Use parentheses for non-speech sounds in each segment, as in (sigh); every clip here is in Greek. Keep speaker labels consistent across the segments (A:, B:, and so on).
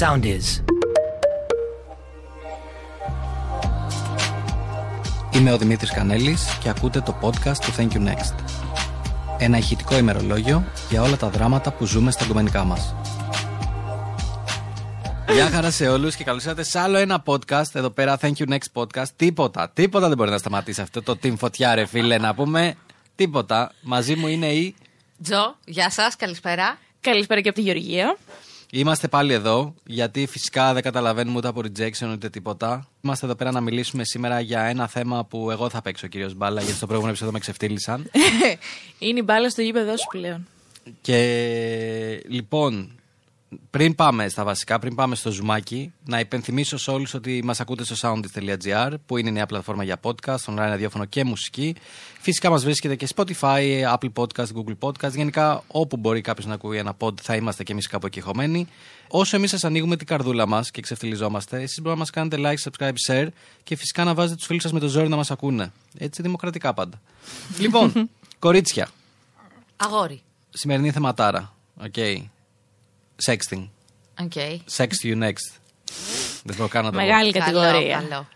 A: Sound is.
B: Είμαι ο Δημήτρης Κανέλης και ακούτε το podcast του Thank You Next. Ένα ηχητικό ημερολόγιο για όλα τα δράματα που ζούμε στα κομμενικά μας. Γεια χαρά σε όλους και καλώς ήρθατε σε άλλο ένα podcast εδώ πέρα Thank You Next podcast. Τίποτα, τίποτα δεν μπορεί να σταματήσει αυτό το team φωτιά ρε φίλε να πούμε. Τίποτα. Μαζί μου είναι η...
C: Τζο, γεια σας, καλησπέρα.
D: Καλησπέρα και από τη Γεωργία.
B: Είμαστε πάλι εδώ, γιατί φυσικά δεν καταλαβαίνουμε ούτε από rejection ούτε τίποτα. Είμαστε εδώ πέρα να μιλήσουμε σήμερα για ένα θέμα που εγώ θα παίξω, κύριος Μπάλα, γιατί στο προηγούμενο επεισόδιο με ξεφτύλισαν. (laughs)
D: Είναι η μπάλα στο γήπεδο σου πλέον.
B: και λοιπόν, πριν πάμε στα βασικά, πριν πάμε στο ζουμάκι, να υπενθυμίσω σε όλους ότι μας ακούτε στο soundist.gr, που είναι η νέα πλατφόρμα για podcast, online ραδιόφωνο και μουσική. Φυσικά μας βρίσκετε και Spotify, Apple Podcast, Google Podcast. Γενικά, όπου μπορεί κάποιος να ακούει ένα pod, θα είμαστε και εμείς κάπου εκεί χωμένοι. Όσο εμείς σας ανοίγουμε την καρδούλα μας και ξεφτιλιζόμαστε, εσείς μπορείτε να μας κάνετε like, subscribe, share και φυσικά να βάζετε τους φίλους σας με το ζόρι να μας ακούνε. Έτσι, δημοκρατικά πάντα. (laughs) λοιπόν, κορίτσια,
C: Αγόρι.
B: σημερινή θεματάρα. Okay. Sexting.
C: Οκ.
B: Sext you, next. Δεν μπορώ καν να το πω.
D: Μεγάλη
C: Καλό,
D: κατηγορία.
C: καλό.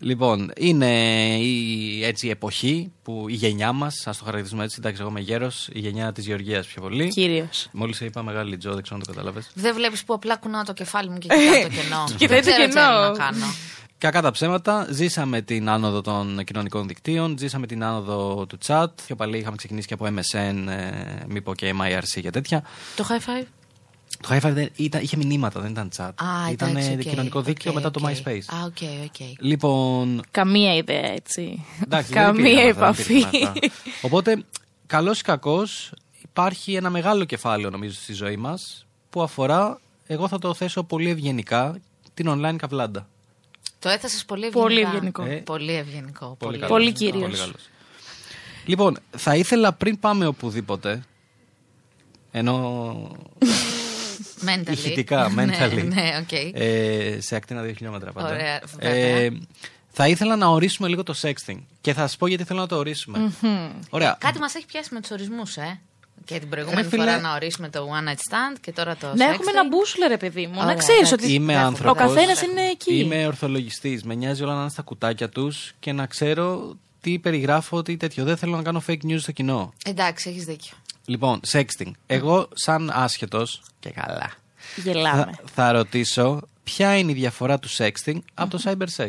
B: Λοιπόν, είναι η έτσι, η εποχή που η γενιά μας, ας το χαρακτηρίσουμε έτσι, εντάξει, εγώ είμαι γέρος, η γενιά της Γεωργίας πιο πολύ.
D: Κύριο.
B: Μόλις είπα μεγάλη Τζο, δεν ξέρω αν το κατάλαβε.
C: Δεν βλέπεις που απλά κουνάω το κεφάλι μου και κοιτάω το κενό. (laughs)
D: Κοιτάει το
C: Δεν ξέρω τι
D: κενό.
C: άλλο να κάνω.
B: Κακά τα ψέματα, ζήσαμε την άνοδο των κοινωνικών δικτύων, ζήσαμε την άνοδο του chat. Πιο παλιοί είχαμε ξεκινήσει και από MSN, ε, μη πω και MIRC και τέτοια.
C: Το high five.
B: Το High Five δεν, ήταν, είχε μηνύματα, δεν ήταν chat.
C: Α,
B: ήταν
C: εντάξει,
B: ε,
C: οκ,
B: κοινωνικό δίκτυο
C: οκ,
B: μετά το
C: οκ.
B: MySpace.
C: Α, οκ, οκ.
B: Λοιπόν,
D: Καμία ιδέα έτσι.
B: Εντάξει, δεν
D: Καμία
B: υπήρχαν αυτά, δεν
D: επαφή.
B: υπήρχαν αυτά. Οπότε, καλώς ή κακώς, υπάρχει ένα μεγάλο κεφάλαιο νομίζω στη ζωή μας που αφορά, εγώ θα το θέσω πολύ ευγενικά, την online καβλάντα.
C: Το έθεσες πολύ ευγενικά.
D: Πολύ ευγενικό.
B: Ε,
C: Πολύ ευγενικό. Πολύ,
B: καλός.
D: Πολύ κύριος.
B: Πολύ καλός. Λοιπόν, θα ήθελα πριν πάμε οπουδήποτε, ενώ
C: Mentally.
B: ηχητικά, (laughs) mentally,
C: ναι, ναι, οκ.
B: ε, σε ακτίνα 2 χιλιόμετρα πάντα.
C: Ωραία,
B: ε,
C: βέβαια.
B: θα ήθελα να ορίσουμε λίγο το sexting. Και θα σας πω γιατί θέλω να το ορίσουμε. Ωραία.
C: Κάτι μας έχει πιάσει με τους ορισμούς, ε. Και την προηγούμενη
B: Ρε φίλε.
C: φορά να ορίσουμε το one night stand και τώρα το
D: Να
C: sexting.
D: έχουμε ένα μπούσουλα, ρε παιδί μου.
C: Ωραία,
D: να ξέρεις
C: εντάξει.
D: ότι
B: Είμαι
C: Ο
B: άνθρωπος.
D: ο καθένας είναι εκεί.
B: Είμαι ορθολογιστής. Με νοιάζει όλα να είναι στα κουτάκια τους και να ξέρω τι περιγράφω, τι τέτοιο. Δεν θέλω να κάνω fake news στο κοινό.
C: Εντάξει, έχεις δίκιο.
B: Λοιπόν, sexting. Εγώ, σαν άσχετος και καλά,
D: Γελάμε.
B: θα, θα ρωτήσω ποια είναι η διαφορά του sexting από το cyber sex;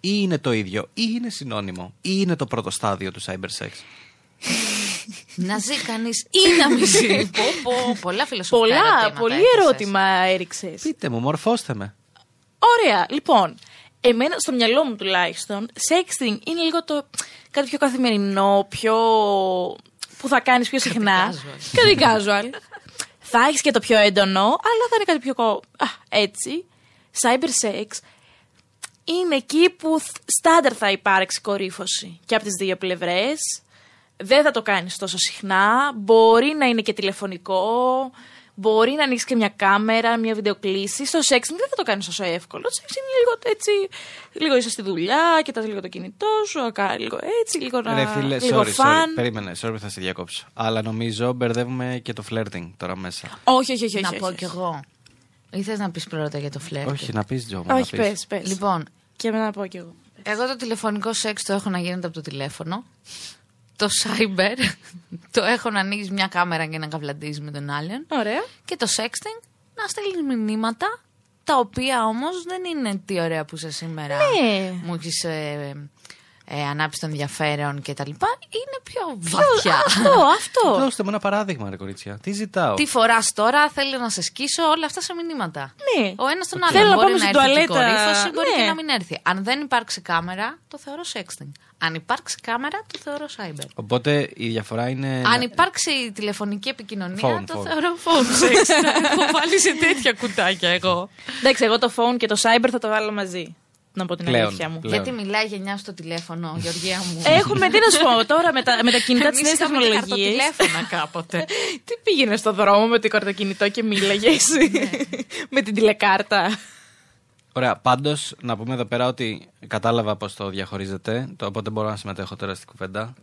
B: Ή είναι το ίδιο, ή είναι συνώνυμο, ή είναι το πρώτο στάδιο του cyber sex;
C: να ζει κανείς ή να μην ζει. πω, πω, πολλά φιλοσοφικά
D: Πολλά,
C: ερωτήματα
D: πολύ
C: έθεσες.
D: ερώτημα έριξες.
B: Πείτε μου, μορφώστε με.
D: Ωραία, λοιπόν. Εμένα, στο μυαλό μου τουλάχιστον, sexting είναι λίγο το κάτι πιο καθημερινό, πιο. που θα κάνεις πιο συχνά.
C: casual.
D: Κάτι casual. θα έχεις και το πιο έντονο, αλλά θα είναι κάτι πιο. κο- Α, έτσι. Cyber sex είναι εκεί που θ- στάνταρ θα υπάρξει κορύφωση και από τις δύο πλευρές. Δεν θα το κάνεις τόσο συχνά. Μπορεί να είναι και τηλεφωνικό. Μπορεί να ανοίξει και μια κάμερα, μια βιντεοκλήση. Στο sexting δεν θα το κάνεις τόσο εύκολο. Το sexting είναι λίγο έτσι. Λίγο είσαι στη δουλειά, κοιτάς λίγο το κινητό σου, ακά- λίγο έτσι, λίγο να.
B: Ρε φίλε,
D: λίγο
B: sorry, sorry.
D: φαν.
B: Περίμενε, sorry που θα σε διακόψω. Αλλά νομίζω μπερδεύουμε και το flirting τώρα μέσα.
D: Όχι, όχι, όχι.
C: Να
D: όχι,
C: πω
D: όχι.
C: κι εγώ. Ή θες να πεις πρώτα για το φλερτ.
B: Όχι, να πεις Τζο. μου, να
D: Όχι,
B: πεις.
D: πες, πες.
C: Λοιπόν,
D: Και μετά να πω κι εγώ.
C: εγώ το τηλεφωνικό σεξ το έχω να γίνεται από το τηλέφωνο. Το cyber (laughs) το έχω να ανοίγεις μια κάμερα και να καβλαντίζεις με τον άλλον.
D: Ωραία.
C: Και το sexting να στέλνει μηνύματα τα οποία όμως δεν είναι τι ωραία που είσαι σήμερα.
D: Ναι.
C: Μου έχεις ε, ε, ανάψει το ενδιαφέρον κτλ. Είναι πιο βαθιά.
D: Αυτό, αυτό. (laughs)
B: Δώστε μου ένα παράδειγμα, ρε κορίτσια. Τι ζητάω;
C: Τι φοράς τώρα, θέλω να σε σκίσω, όλα αυτά σε μηνύματα.
D: Ναι.
C: Ο ένας τον
D: Θέλω
C: άλλον.
D: να
C: Μπορεί
D: πάμε
C: να
D: στην
C: έρθει και η
D: τουαλέτα.
C: κορύφωση, μπορεί
D: Ναι.
C: και να μην έρθει. Αν δεν υπάρξει κάμερα, το θεωρώ sexting. Αν υπάρξει κάμερα, το θεωρώ cyber.
B: Οπότε η διαφορά είναι.
C: Αν υπάρξει τηλεφωνική επικοινωνία,
B: Phone,
C: το
B: phone.
C: θεωρώ phone sex. (laughs) Έχω βάλει σε τέτοια κουτάκια εγώ.
D: Εντάξει, εγώ το phone και το cyber θα το βάλω μαζί. Να πω την
B: Πλέον,
D: αλήθεια μου.
B: πλέον.
C: Γιατί μιλάει η γενιά στο τηλέφωνο, Γεωργία μου; (laughs)
D: Έχουμε, τι να σου πω τώρα με τα, με τα κινητά της
C: Εμείς
D: νέας
C: είχαμε και
D: τεχνολογία.
C: χαρτοτηλέφωνα κάποτε. (laughs)
D: Τι πήγαινε στον δρόμο με το καρτοκινητό και μίλαγες; (laughs) με την τηλεκάρτα.
B: Ωραία. Πάντως, να πούμε εδώ πέρα ότι κατάλαβα πώ το διαχωρίζετε. Το, οπότε μπορώ να συμμετέχω τώρα στην κουβέντα.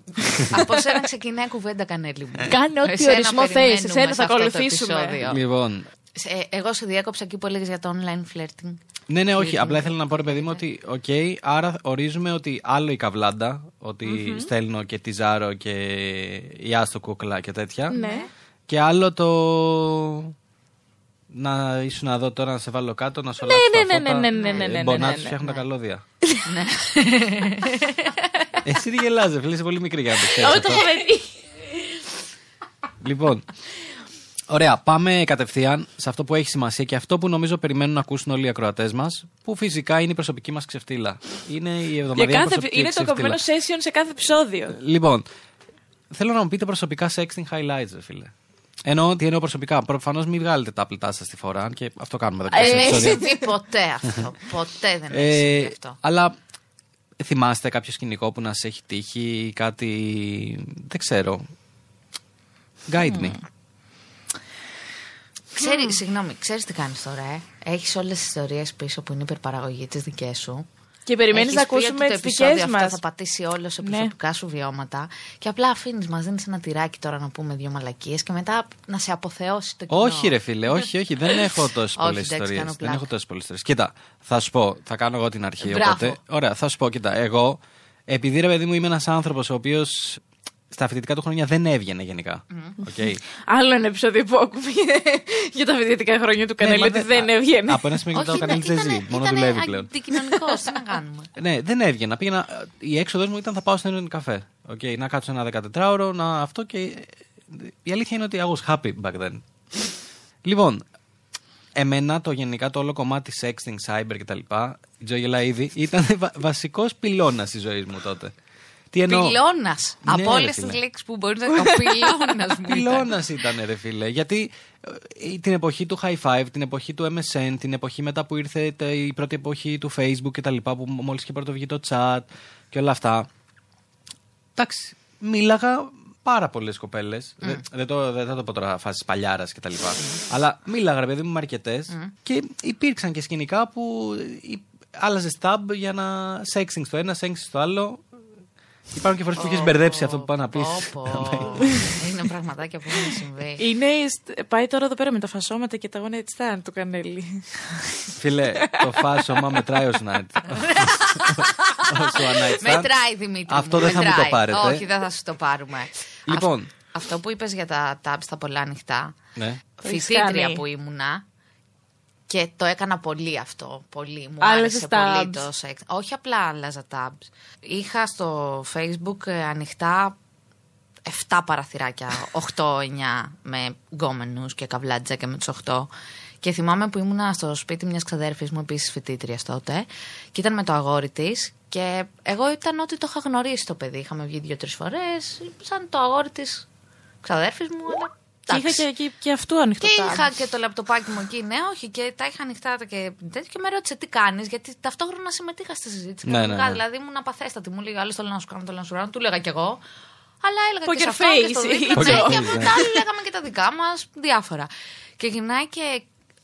C: Από σένα ξεκινάει κουβέντα, Κανέλη μου.
D: Κάνε ό,τι
C: Εσένα
D: ορισμό θες,
C: περιμένουμε
D: εσένα
C: σε
D: θα
C: αυτό το
D: ακολουθήσουμε.
C: επεισόδιο.
B: λοιπόν,
C: Σε- Εγώ σε διέκοψα εκεί που έλεγες για το online flirting.
B: Ναι, ναι, όχι. Απλά ήθελα να πω, ρε παιδί μου, ότι οκ, άρα ορίζουμε ότι άλλο η καβλάντα, ότι στέλνω και τη Ζάρο και η Άστο Κούκλα και τέτοια.
D: Ναι.
B: Και άλλο το. Να ήσουν να δω τώρα να σε βάλω κάτω, να σου
D: Ναι,
B: αλλάξω
D: ναι,
B: τα
D: ναι,
B: φώτα.
D: ναι, ναι, ναι, ναι,
B: Ε,
D: ναι,
B: Μπορεί να
D: ναι,
B: του
D: ναι,
B: φτιάχνουν τα
C: ναι.
B: καλώδια.
C: ναι. (laughs)
B: Εσύ τι γελάζε, φίλε, είσαι πολύ μικρή για να το ξέρεις
D: Όχι,
B: αυτό.
D: το έχω δει.
B: Λοιπόν, ωραία, πάμε κατευθείαν σε αυτό που έχει σημασία και αυτό που νομίζω περιμένουν να ακούσουν όλοι οι ακροατές μας, που φυσικά είναι η προσωπική μας ξεφτύλα. Είναι η
D: Για
B: εβδομαδιαία
D: κάθε,
B: προσωπική
D: είναι το
B: ξεφτύλα.
D: κομμένο session σε κάθε επεισόδιο.
B: Λοιπόν, θέλω να μου πείτε προσωπικά sexting highlights, ρε φίλε. Εννοώ τι εννοώ προσωπικά. Προφανώς μην βγάλετε τα απλητά σας στη φορά, και αυτό κάνουμε εδώ και σε
C: Δεν (laughs)
B: επεισόδια.
C: έχει (laughs) συμβεί ποτέ αυτό. Ποτέ δεν έχει
B: Ε,
C: συμβεί αυτό.
B: αλλά θυμάστε κάποιο σκηνικό που να σε έχει τύχει ή κάτι. Δεν ξέρω. Guide me.
C: Ξέρει, συγγνώμη, ξέρεις τι κάνεις τώρα, ε; Έχεις όλες τις ιστορίες πίσω που είναι υπερπαραγωγή της δικές σου.
D: Και περιμένεις
C: Έχεις
D: να
C: πει ότι
D: ακούσουμε
C: το
D: τι
C: επεισόδιο
D: δικέ
C: αυτό
D: μας.
C: θα πατήσει όλος σε
D: Ναι.
C: προσωπικά σου βιώματα. Και απλά αφήνεις, μας δίνεις ένα τυράκι τώρα να πούμε δύο μαλακίες και μετά να σε αποθεώσει το κοινό.
B: Όχι, ρε φίλε, όχι, όχι. Δεν (laughs) έχω τόσες
C: Όχι,
B: πολλές
C: εντάξει,
B: ιστορίες.
C: κάνω
B: Δεν
C: πλάκα.
B: έχω τόσες πολλές ιστορίες. Κοίτα, θα σου πω, θα κάνω εγώ την αρχή.
C: Μπράβο.
B: Οπότε, ωραία, θα σου πω, κοίτα, εγώ, επειδή ρε παιδί μου είμαι ένας άνθρωπος ο οποίος στα φοιτητικά του χρόνια δεν έβγαινε γενικά. Οκ.
D: Άλλο ένα επεισόδιο που ακούμε (laughs) για τα φοιτητικά χρόνια του
B: Ναι,
D: κανάλι
B: μα
D: ότι δεν έβγαινε.
B: Από ένα σημείο και μετά ο Κανέλης δεν ζει. Μόνο δουλεύει πλέον.
C: Αντικοινωνικό, τι να κάνουμε. (laughs)
B: Ναι, δεν έβγαινα. Πήγαινα, η έξοδός μου ήταν θα πάω στην καφέ. Okay, να κάτσω ένα 14ωρο, να αυτό και. Η αλήθεια είναι ότι I was happy back then. (laughs) λοιπόν, εμένα το γενικά το όλο κομμάτι sexting, cyber κτλ. Η Τζο γελάει ήδη, ήταν βα- βασικός πυλώνας της ζωής μου τότε. Τι εννοώ;
C: Πυλώνας.
B: Ναι,
C: Από
B: ρε
C: όλες
B: φίλε.
C: τις λέξεις που μπορείς να. Ο πυλώνας μου. ήταν.
B: Πυλώνας ήταν, ρε φίλε. Γιατί ε, την εποχή του high five, την εποχή του MSN, την εποχή μετά που ήρθε τε- η πρώτη εποχή του Facebook και τα λοιπά, που μόλις και πρώτο βγήκε το chat και όλα αυτά. Εντάξει, μίλαγα πάρα πολλές κοπέλες. Δεν, δεν, το, δεν θα το πω τώρα φάση παλιάρας και τα λοιπά. Αλλά μίλαγα, ρε παιδί μου, με αρκετέ. Και υπήρξαν και σκηνικά που ε, άλλαζες tab για να sexting στο ένα, sexting στο άλλο. Υπάρχουν και φορές που έχει μπερδέψει αυτό που πάω να πεις.
C: Πω, πω. (laughs) Είναι πραγματάκια που έχουν συμβεί.
D: Είναι, στ- πάει τώρα εδώ πέρα με τα φασώματα και τα one night stand του κανέλη.
B: Φίλε, το φάσομα μετράει ως night. (laughs) Ως one night stand.
C: Μετράει Δημήτρη.
B: Αυτό
C: μου,
B: δεν θα μου το
C: μετράει.
B: πάρετε.
C: Όχι, δεν θα σου το πάρουμε.
B: Λοιπόν.
C: Αυ- αυτό που είπες για τα tabs τα πολλά ανοιχτά.
B: Ναι.
D: Το έχεις
C: Φοιτήτρια
D: κάνει.
C: που ήμουνα. Και το έκανα πολύ αυτό. Πολύ. Μου
D: Άλλαζες
C: άρεσε πολύ
D: tabs.
C: το σεξ. Όχι απλά άλλαζα tabs. Είχα στο facebook ε, ανοιχτά 7 παραθυράκια, (laughs) 8-9 με γκόμενους και καβλάτζα και με τους 8. Και θυμάμαι που ήμουνα στο σπίτι μιας ξαδέρφης μου, επίσης φοιτήτριας τότε, και ήταν με το αγόρι της. Και εγώ ήταν ότι το είχα γνωρίσει το παιδί. Είχαμε βγει δύο-τρεις φορές, σαν το αγόρι της ξαδέρφης μου. αλλά
D: Και είχα
C: εντάξει.
D: και, και, και αυτού ανοιχτό.
C: Και
D: tab.
C: είχα και το λαπτοπάκι μου εκεί, ναι, όχι, και τα είχα ανοιχτά τα και τέτοιο. Και με ρώτησε τι κάνεις, γιατί ταυτόχρονα συμμετείχα στη συζήτηση.
B: Ναι,
C: κανονικά,
B: ναι, ναι.
C: Δηλαδή ήμουν απαθέστατη. Μου λέει, άλλος θέλω να σου κάνω, θέλω να σου κάνω. Του έλεγα κι εγώ. Αλλά έλεγα
D: Poker
C: και σε αυτό και στο
D: face,
C: δίπλα.
B: Poker
C: Ναι, και
B: face, ναι.
C: μετά λέγαμε και τα δικά μας, διάφορα. Και γυρνάει και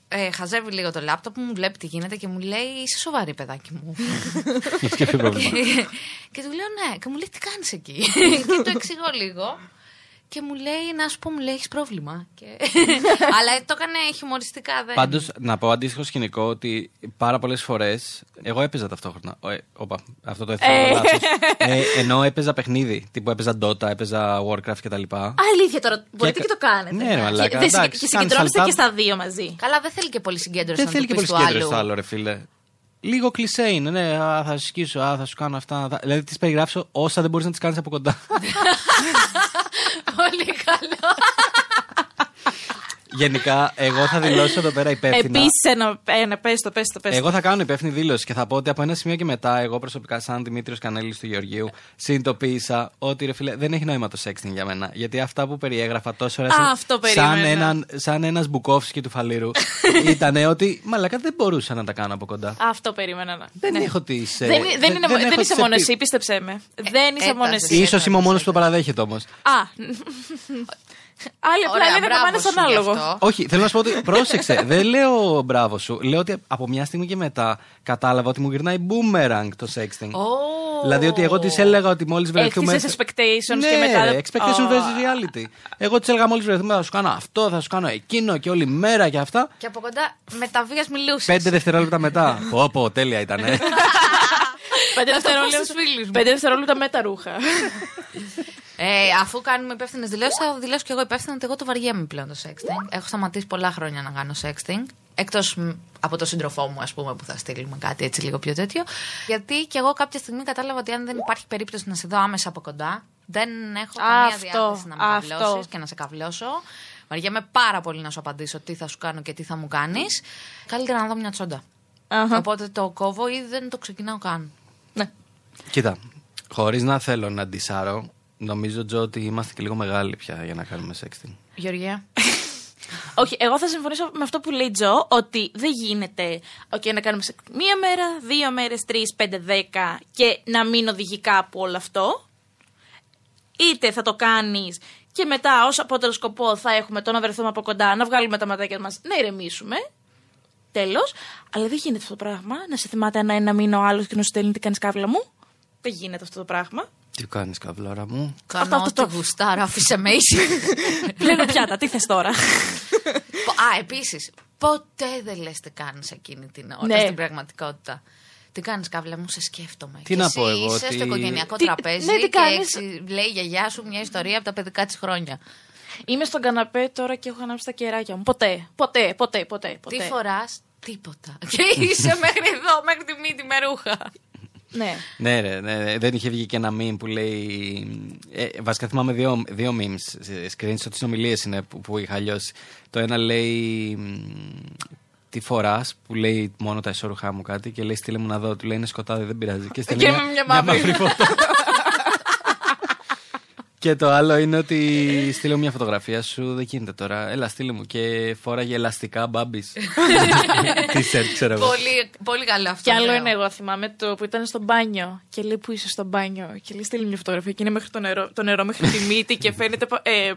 C: ε, χαζεύει λίγο το λάπτοπ μου, βλέπει τι γίνεται και μου λέει: Είσαι σοβαρή, παιδάκι μου.
B: Έχεις (laughs) και ποιο πρόβλημα.
C: και, και του λέω ναι. Και μου λέει τι κάνεις εκεί; (laughs) και το εξηγώ λίγο. Και μου λέει, να σου πω, μου λέει, έχεις πρόβλημα. Και... (laughs) Αλλά το έκανε χιουμοριστικά. Δεν...
B: Πάντως, να πω αντίστοιχο σκηνικό ότι πάρα πολλές φορές. Εγώ έπαιζα ταυτόχρονα. Ε, όπα, αυτό το έθεσα λάθος. (laughs) ε, ενώ έπαιζα παιχνίδι. Τύπου έπαιζα Dota, έπαιζα Warcraft κτλ.
D: Αλήθεια τώρα, μπορείτε
B: Και-
D: και, το κάνετε.
B: Ναι, ρε μαλάκα,
D: Και, δεν συ-
B: εντάξει,
D: και
B: κάνεις
D: συγκεντρώνεστε
B: alt-tab.
D: και στα δύο μαζί.
C: Καλά, δεν θέλει και πολύ συγκέντρωση
B: Δεν
C: να
B: θέλει
C: το
B: και
C: πεις
B: πολύ
C: του
B: συγκέντρωση
C: άλλου.
B: στο άλλο, ρε φίλε. Λίγο κλεισέ είναι, ναι. Α, θα σου σκίσω, α, θα σου κάνω αυτά. θα- Δηλαδή, τις περιγράψω όσα δεν μπορείς να τις κάνεις από κοντά. (laughs)
C: Πολύ καλό.
B: Γενικά, εγώ θα δηλώσω εδώ πέρα υπεύθυνα.
D: Επίσης ένα, ένα πες το, πες το, πες το.
B: Εγώ θα κάνω υπεύθυνη δήλωση και θα πω ότι από ένα σημείο και μετά, εγώ προσωπικά, σαν Δημήτριος Κανέλης του Γεωργίου, συνειδητοποίησα ότι ρε φίλε, δεν έχει νόημα το sexting για μένα. Γιατί αυτά που περιέγραφα τόσο ώρα
D: Α,
B: σαν-
D: αυτό
B: σαν,
D: περίμενα.
B: έναν, σαν ένας Μπουκόφσκι του Φαλήρου, (laughs) ήταν ότι μαλακά δεν μπορούσα να τα κάνω από κοντά.
D: Αυτό περίμενα να.
B: Δεν
D: Ναι.
B: έχω τις.
D: Δεν, δεν, είναι, δεν,
B: έχω
D: είσαι
B: τις
D: μόνος
B: επί-
D: εσύ, πίστεψέ με. δεν είσαι μόνος
C: έτασες.
D: εσύ.
B: Ίσως είμαι ο μόνος που το παραδέχεται όμως.
D: Α, Άλλοι απλά
C: Ωραία,
D: λένε να
C: μπράβο
D: πάνε
C: σου
D: στον
C: γι'
D: άλογο.
C: αυτό.
B: Όχι, θέλω να σου πω ότι. Πρόσεξε, (laughs) δεν λέω μπράβο σου. Λέω ότι από μια στιγμή και μετά κατάλαβα ότι μου γυρνάει boomerang το sexting.
C: Ω.
B: Δηλαδή ότι εγώ της έλεγα ότι μόλις βρεθούμε.
D: Έκτισες expectations
B: ναι,
D: και μετά-
B: Ρε, expectation
D: Ω.
B: versus reality. Εγώ της έλεγα μόλις βρεθούμε θα σου κάνω αυτό, θα σου κάνω εκείνο και όλη μέρα και αυτά.
C: Και από κοντά με τα βία μιλούσες.
B: Πέντε δευτερόλεπτα μετά. (laughs) Πω, πω, τέλεια ήταν. ε.
D: Πέντε (laughs)
C: Θα το πω
D: δευτερόλεπτα-
C: στους φίλους μου.
D: Πέντε δευτερόλεπτα με τα ρούχα.
C: Ε, αφού κάνουμε υπεύθυνες δηλώσεις, θα δηλώσω και εγώ υπεύθυνο ότι εγώ το βαριέμαι πλέον το sexting. Έχω σταματήσει πολλά χρόνια να κάνω sexting. Εκτός από το σύντροφό μου, ας πούμε, που θα στείλουμε κάτι έτσι λίγο πιο τέτοιο. Γιατί και εγώ κάποια στιγμή κατάλαβα ότι αν δεν υπάρχει περίπτωση να σε δω άμεσα από κοντά, δεν έχω καμία
D: Αυτό,
C: διάθεση να με
D: αυτό.
C: καβλώσεις και να σε καβλώσω. Βαριέμαι πάρα πολύ να σου απαντήσω τι θα σου κάνω και τι θα μου κάνεις. Καλύτερα να δω μια τσόντα.
D: Αχα.
C: Οπότε το κόβω ή δεν το ξεκινάω καν.
D: Ναι.
B: Κοίτα, χωρίς να θέλω να ντισάρω, νομίζω Τζο ότι είμαστε και λίγο μεγάλοι πια για να κάνουμε sexting.
C: Γεωργία. (laughs)
D: Όχι, εγώ θα συμφωνήσω με αυτό που λέει η Τζο, ότι δεν γίνεται okay, να κάνουμε σε μία μέρα, δύο μέρες, τρεις, πέντε, δέκα και να μην οδηγεί κάπου όλο αυτό. Είτε θα το κάνεις και μετά ως απότερο σκοπό θα έχουμε το να βρεθούμε από κοντά, να βγάλουμε τα ματάκια μας, να ηρεμήσουμε. Τέλος. Αλλά δεν γίνεται αυτό το πράγμα. Να σε θυμάται ένα ένα μήνα ο άλλος και να σου στέλνει τι κάνεις κάβλα μου. Δεν γίνεται αυτό το πράγμα.
B: Τι κάνεις, καβλόρα μου;
C: Κάνω
D: Αυτό, αυτό,
C: ό,τι γουστάρω, άφησε με ήσυχη.
D: Πλένω πιάτα, τι θες τώρα;
C: Α, επίσης, ποτέ δεν λες τι κάνεις εκείνη την ώρα
D: Ναι.
C: στην πραγματικότητα. Τι κάνεις, Καύλα μου, σε σκέφτομαι.
B: Τι
C: Και
B: να
C: εσύ
B: πω εγώ,
C: Είσαι
B: ότι-
C: στο οικογενειακό
D: Τι-
C: τραπέζι
D: ναι, τι
C: και
D: κάνεις;
C: εξι- λέει η γιαγιά σου μια ιστορία από τα παιδικά της χρόνια.
D: Είμαι στον καναπέ τώρα και έχω ανάψει τα κεράκια μου. Ποτέ, ποτέ, ποτέ, ποτέ. ποτέ.
C: Τι φοράς, τίποτα. (laughs) και είσαι μέχρι εδώ, μέχρι τη μύτη με ρούχα.
D: Ναι.
B: Ναι, ρε, ναι, ναι. δεν είχε βγει και ένα meme που λέει. Ε, βασικά θυμάμαι δύο, δύο memes. ε, Screenshot συνομιλίε είναι που, που είχα αλλιώσει. Το ένα λέει. μ, Τι φοράς που λέει μόνο τα ισόρουχά μου κάτι και λέει στείλε μου να δω. Του λέει είναι σκοτάδι, δεν πειράζει. Και στέλνει
D: Και με μια μαύρη.
B: φωτό. (laughs) και το άλλο είναι ότι στείλε μου μια φωτογραφία σου, δεν γίνεται τώρα. Έλα, στείλε μου και φόραγε ελαστικά μπάμπης. (laughs) Τι σερ, ξέρω εγώ.
C: πολύ, πολύ καλό αυτό.
D: Κι άλλο
C: ωραίο.
D: είναι εγώ, θυμάμαι το που ήταν στο μπάνιο και λέει που είσαι στο μπάνιο. Και λέει στείλει μια φωτογραφία και είναι μέχρι το νερό, το νερό μέχρι τη μύτη και φαίνεται. πα- Ε,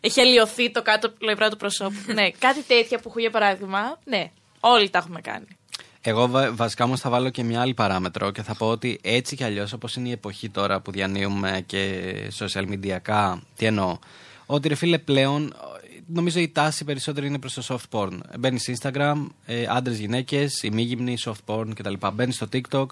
D: έχει αλλοιωθεί το κάτω πλευρά του προσώπου. (laughs) ναι, κάτι τέτοια που έχω για παράδειγμα. Ναι, όλοι τα έχουμε κάνει.
B: Εγώ βα- βασικά όμως θα βάλω και μια άλλη παράμετρο και θα πω ότι έτσι κι αλλιώς, όπως είναι η εποχή τώρα που διανύουμε και social media, τι εννοώ. Ότι ρε φίλε πλέον, νομίζω η τάση περισσότερη είναι προς το soft porn. Μπαίνεις Instagram, ε, άντρες, γυναίκες, ημίγυμνοι, soft porn κτλ. Μπαίνεις στο TikTok,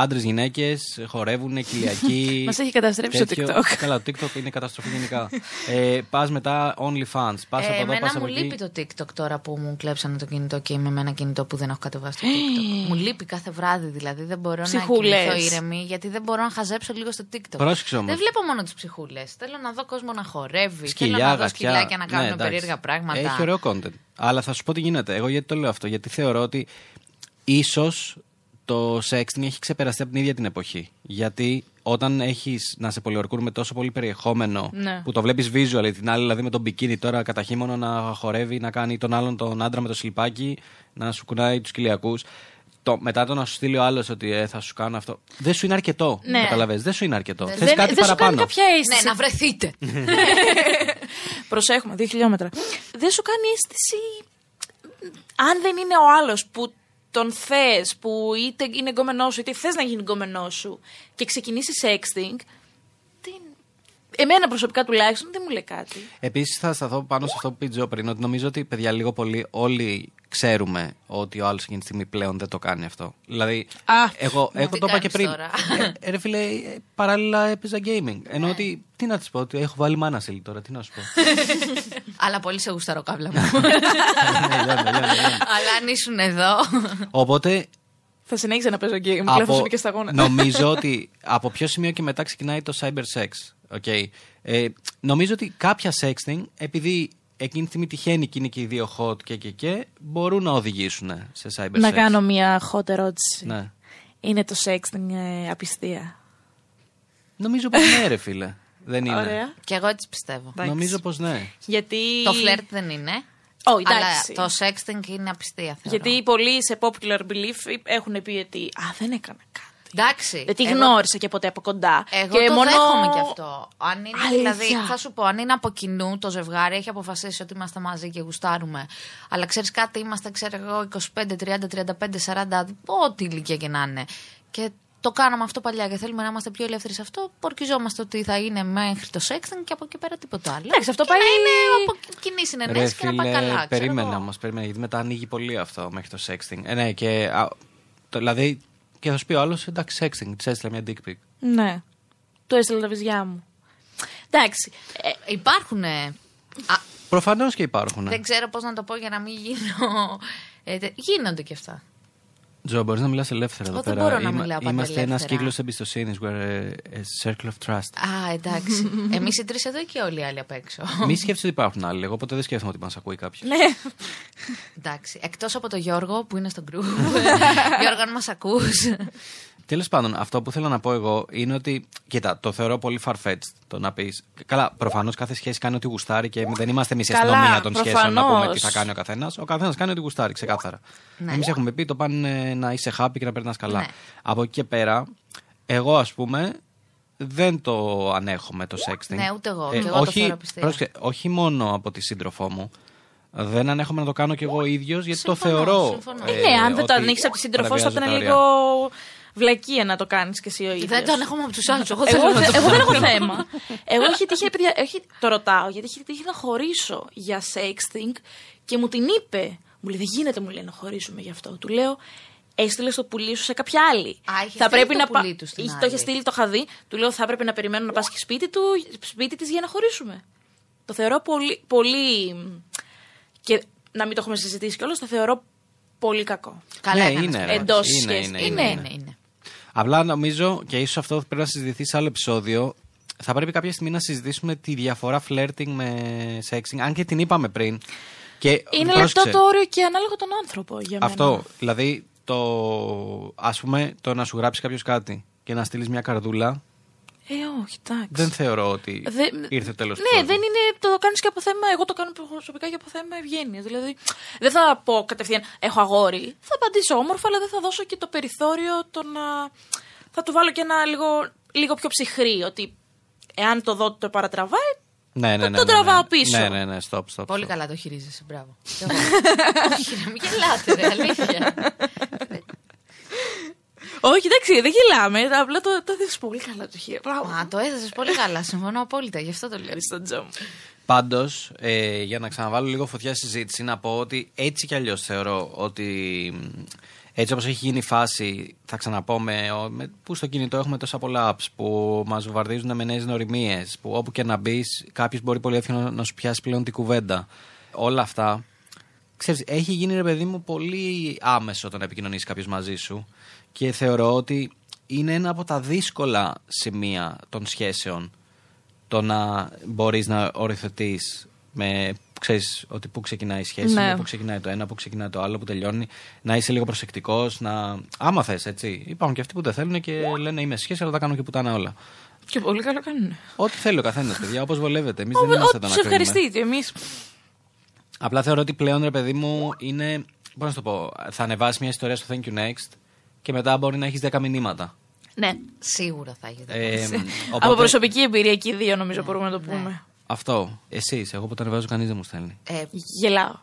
B: άντρες, γυναίκες, χορεύουν, κοιλιακοί. (laughs)
D: Μας έχει καταστρέψει το
B: τέτοιο.
D: TikTok.
B: Καλά, το TikTok είναι καταστροφή γενικά. (laughs) ε, Πας μετά OnlyFans. Πας
C: Ε,
B: από εδώ,
C: εμένα
B: πας
C: μου
B: από εκεί.
C: λείπει το TikTok τώρα που μου κλέψανε το κινητό και είμαι με ένα κινητό που δεν έχω κατεβάσει το TikTok. μου λείπει κάθε βράδυ δηλαδή. Δεν μπορώ
D: Ψυχούλες.
C: να κοιμηθώ ήρεμη γιατί δεν μπορώ να χαζέψω λίγο στο TikTok.
B: Πρόσεξε όμως.
C: Δεν βλέπω μόνο τις ψυχούλες. Θέλω να δω κόσμο να χορεύει.
B: Σκυλιά,
C: θέλω να δω
B: γατιά.
C: σκυλάκια να κάνουν
B: Ναι, εντάξει.
C: περίεργα πράγματα.
B: Έχει ωραίο content. Αλλά θα σου πω τι γίνεται. Εγώ γιατί το λέω αυτό. Γιατί θεωρώ ότι ίσως το sexting έχει ξεπεραστεί από την ίδια την εποχή. Γιατί όταν έχεις να σε πολιορκούν με τόσο πολύ περιεχόμενο
D: Ναι.
B: που το βλέπεις visual, την άλλη δηλαδή με τον μπικίνι τώρα κατά χείμωνο να χορεύει, να κάνει τον άλλον τον άντρα με το σλιπάκι, να σου κουνάει τους κοιλιακούς. Το, μετά το να σου στείλει ο άλλος ότι ε, θα σου κάνω αυτό. Δεν σου είναι αρκετό.
D: Ναι.
B: Καταλαβες, δεν σου είναι αρκετό.
C: Δεν-
B: Θες
D: δεν
B: κάτι
D: δεν σου κάνει
B: παραπάνω.
D: κάποια
C: Ναι,
D: αίσθηση.
C: να βρεθείτε. (laughs)
D: Προσέχουμε, δύο χιλιόμετρα. Δεν σου κάνει αίσθηση. Αν δεν είναι ο άλλος που τον θες, που είτε είναι γκόμενός σου, είτε θες να γίνει γκόμενός σου και ξεκινήσεις sexting. Δεν... Εμένα προσωπικά τουλάχιστον δεν μου λέει κάτι.
B: Επίσης, θα σταθώ πάνω σε αυτό που είπε η Τζο πριν, ότι νομίζω ότι παιδιά λίγο πολύ όλοι ξέρουμε ότι ο άλλος εκείνη τη στιγμή πλέον δεν το κάνει αυτό. Δηλαδή,
D: Α,
B: εγώ,
C: ναι.
B: εγώ
C: Τι
B: το είπα και
C: κάνεις
B: πριν.
C: τώρα;
B: Ε, ρε φίλε, ε, παράλληλα έπαιζα gaming. Ενώ ότι, τι να της πω, ότι έχω βάλει μάνα σιλ τώρα, τι να σου πω. (laughs)
C: Αλλά πολύ σε γουσταρό κάβλα μου.
B: Ναι, για να, για να, για να.
C: Αλλά αν ήσουν εδώ.
B: Οπότε,
D: Θα συνέχιζα να παίζω game, πλέον θα σου μπει και στα γόνατα.
B: νομίζω ότι από ποιο σημείο και μετά ξεκινάει το cyber sex. Okay. Ε, νομίζω ότι κάποια sexting, επειδή εκείνη τη στιγμή τυχαίνει και είναι και οι δύο hot και και και, μπορούν να οδηγήσουν σε cyber
D: να
B: sex.
D: κάνω μια hot ερώτηση.
B: Ναι.
D: Είναι το sexting ε, απιστία;
B: Νομίζω πως ναι, ρε φίλε. Δεν είναι.
D: Ωραία.
C: και εγώ έτσι πιστεύω.
D: Εντάξει.
B: Νομίζω πως ναι.
D: Γιατί...
C: Το φλερτ δεν είναι.
D: Ω,
C: αλλά
D: εντάξει.
C: το sexting είναι απιστία. Θεωρώ.
D: Γιατί πολλοί σε popular belief έχουν πει ότι Α, δεν έκανα κάτι.
C: Εντάξει.
D: Δεν τη
C: εγώ-
D: γνώρισα και ποτέ από κοντά.
C: Εγώ
D: και
C: το
D: μόνο...
C: δέχομαι κι αυτό. Αν είναι,
D: Αλήθεια.
C: δηλαδή, θα σου πω, αν είναι από κοινού το ζευγάρι, έχει αποφασίσει ότι είμαστε μαζί και γουστάρουμε. Αλλά ξέρεις κάτι, είμαστε, ξέρω εγώ, 25, 30, 35, 40, ό,τι ηλικία και να είναι. Και το κάναμε αυτό παλιά και θέλουμε να είμαστε πιο ελεύθεροι σε αυτό. Πορκιζόμαστε ότι θα είναι μέχρι το sexting και από εκεί πέρα τίποτα άλλο.
D: Εντάξει, αυτό
C: Και
D: πάει-
C: Να είναι από κοινή
B: Ρε
C: συνενέση και να πάει
B: φίλε,
C: καλά. ξέρω
B: περίμενε
C: εγώ.
B: όμως, περίμενε, γιατί μετά ανοίγει πολύ αυτό μέχρι το sexting. Ε, ναι, και. α, το, δηλαδή, και θα σου πει ο άλλος, εντάξει, sexting, της έστειλε μια dick pic.
D: Ναι. Του έστειλα τα βυζιά μου. Εντάξει. Ε,
C: Υπάρχουν. ε, α,
B: Προφανώς και υπάρχουν.
C: δεν ξέρω πώς να το πω για να μην γίνω. ε, τε- γίνονται και αυτά.
B: Τζο, μπορείς να μιλάς ελεύθερα εδώ
C: Εγώ δεν
B: πέρα.
C: μπορώ να μιλάω πάντα
B: είμαστε ένας
C: ελεύθερα.
B: κύκλος εμπιστοσύνης. We're a, a circle of trust.
C: Α, εντάξει. (laughs) Εμείς οι τρεις εδώ και όλοι οι άλλοι απ' έξω.
B: Μη σκέφτεσαι ότι υπάρχουν άλλοι. Εγώ ποτέ δεν σκέφτομαι ότι μας ακούει κάποιος.
D: ναι.
C: εντάξει. Εκτός από τον Γιώργο που είναι στο group. (laughs) Γιώργο, αν μας ακούς.
B: Τέλος πάντων, αυτό που θέλω να πω εγώ είναι ότι. Κοίτα, το θεωρώ πολύ farfetched το να πεις. Καλά, προφανώς κάθε σχέση κάνει ό,τι γουστάρει και δεν είμαστε εμείς η
D: Καλά,
B: αστυνομία των σχέσεων να πούμε
D: προφανώς.
B: τι θα κάνει ο καθένας. Ο καθένας κάνει ό,τι γουστάρει, ξεκάθαρα.
C: Ναι.
B: Εμείς έχουμε πει το πάνε να είσαι happy και να περνάς καλά.
C: Ναι.
B: Από εκεί και πέρα, εγώ ας πούμε δεν το ανέχομαι το sexting.
C: Ναι, ούτε εγώ. Και εγώ το
B: όχι,
C: θεωρώ πιστεία.
B: πρόσεξε, όχι μόνο από τη σύντροφό μου. Δεν ανέχομαι να το κάνω κι εγώ ίδιος γιατί το
C: Συμφωνώ,
B: θεωρώ.
C: συμφωνώ.
D: Ε, ναι, αν δεν το
B: ότι
D: ανοίξεις από τη σύντροφό σου, θα
B: παραβιάζει
D: ήταν
B: τα όρια.
D: λίγο βλακία να το κάνεις και εσύ ο ίδιος.
C: Δεν το ανέχομαι από τους άλλους. Εγώ,
D: Εγώ,
C: θέλω να
D: δεν-
C: το
D: εγώ δεν έχω
C: κάνω.
D: θέμα. Εγώ έχει τύχει, παιδιά, έχει, το ρωτάω, γιατί έχει τύχει να χωρίσω για sexting και μου την είπε. Μου λέει, δεν γίνεται, μου λέει, να χωρίσουμε γι' αυτό. Του λέω, έστειλες το πουλί σου σε κάποια άλλη.
C: Α, είχε στείλει το πουλί του στην
D: Είχε-
C: άλλη.
D: Το είχε στείλει, το είχα δει. Του λέω, θα έπρεπε να περιμένω να πας και σπίτι του, σπίτι της για να χωρίσουμε. Το θεωρώ πολύ. πολύ και να μην το έχουμε συζητήσει κιόλας, το θεωρώ πολύ κακό.
C: Καλά
B: Ναι,
C: έκανες
B: είναι,
C: και
B: ρε.
D: Εντός
B: Είναι,
D: σχέσης.
B: είναι,
C: Είναι,
B: είναι.
C: είναι, είναι.
B: Απλά νομίζω και ίσως αυτό πρέπει να συζητηθεί σε άλλο επεισόδιο. Θα πρέπει κάποια στιγμή να συζητήσουμε τη διαφορά flirting με sexting, αν και την είπαμε πριν. Και
D: Είναι
B: πρόσεξε,
D: λεπτό το όριο και ανάλογα τον άνθρωπο για μένα.
B: Αυτό. Δηλαδή, το, ας πούμε, το να σου γράψει κάποιος κάτι και να στείλεις μια καρδούλα,
D: Ε, όχι, εντάξει.
B: δεν θεωρώ ότι
D: Δεν-
B: ήρθε τέλος
D: Ναι, δεν είναι. Το κάνεις και από θέμα. Εγώ το κάνω προσωπικά και από θέμα ευγένειας. Δηλαδή, δεν θα πω κατευθείαν έχω αγόρι. Θα απαντήσω όμορφα, αλλά δεν θα δώσω και το περιθώριο το να. Θα του βάλω και ένα λίγο, λίγο πιο ψυχρή. Ότι εάν το δω ότι το παρατραβάει.
B: Ναι, ναι,
D: το-
B: ναι,
D: το
B: ναι,
D: τραβάω
B: ναι.
D: πίσω.
B: Ναι, ναι, ναι, stop, stop.
C: Πολύ
B: stop.
C: καλά το χειρίζεσαι, μπράβο. Κι (laughs) εγώ. Όχι, ρε, μην γελάτε, ρε, αλήθεια.
D: Όχι, εντάξει, δεν γελάμε. Απλά το, το έδεσαι πολύ καλά το χέρι. Μπράβο.
C: Α, το έθεσες πολύ καλά. Συμφωνώ απόλυτα, γι' αυτό το λέω.
D: Ευχαριστώ, Τζο μου.
B: Πάντως, ε, για να ξαναβάλω λίγο φωτιά στη συζήτηση, να πω ότι έτσι κι αλλιώς θεωρώ ότι μ, έτσι όπως έχει γίνει η φάση, θα ξαναπώ με, ο- με, που στο κινητό έχουμε τόσα πολλά apps που μας βομβαρδίζουν με νέες νοημίες, που όπου και να μπεις, κάποιος μπορεί πολύ εύκολα να σου πιάσει πλέον την κουβέντα. Όλα αυτά. Ξέρεις, έχει γίνει ρε παιδί μου πολύ άμεσο το να επικοινωνήσεις κάποιος μαζί σου και θεωρώ ότι είναι ένα από τα δύσκολα σημεία των σχέσεων το να μπορείς να οριοθετείς με ξέρεις ότι πού ξεκινάει η σχέση,
D: Ναι.
B: με πού ξεκινάει το ένα, πού ξεκινάει το άλλο, που τελειώνει, να είσαι λίγο προσεκτικός, να... άμα θες έτσι. Υπάρχουν και αυτοί που δεν θέλουν και λένε είμαι σε σχέση αλλά τα κάνω και πουτάνα όλα.
D: Και πολύ καλό κάνουν.
B: Ό,τι θέλει ο καθένας, παιδιά, όπως βολεύεται. Εμείς δεν
D: Ό,τι
B: είμαστε τα
D: τους
B: να κρίνουμε.
D: ευχαριστείτε. Εμείς.
B: Απλά θεωρώ ότι πλέον ρε παιδί μου είναι. Πώς να σου το πω, θα ανεβάσει μια ιστορία στο Thank you next και μετά μπορεί να έχεις 10 μηνύματα.
D: Ναι.
C: Σίγουρα θα έχετε.
B: Ε,
D: Από
B: οπότε-
D: προσωπική εμπειρία και οι δύο νομίζω μπορούμε να το
C: ναι.
D: πούμε.
B: Αυτό. Εσείς, εγώ που το ανεβάζω, κανείς δεν μου στέλνει.
C: Ε,
D: Γελάω.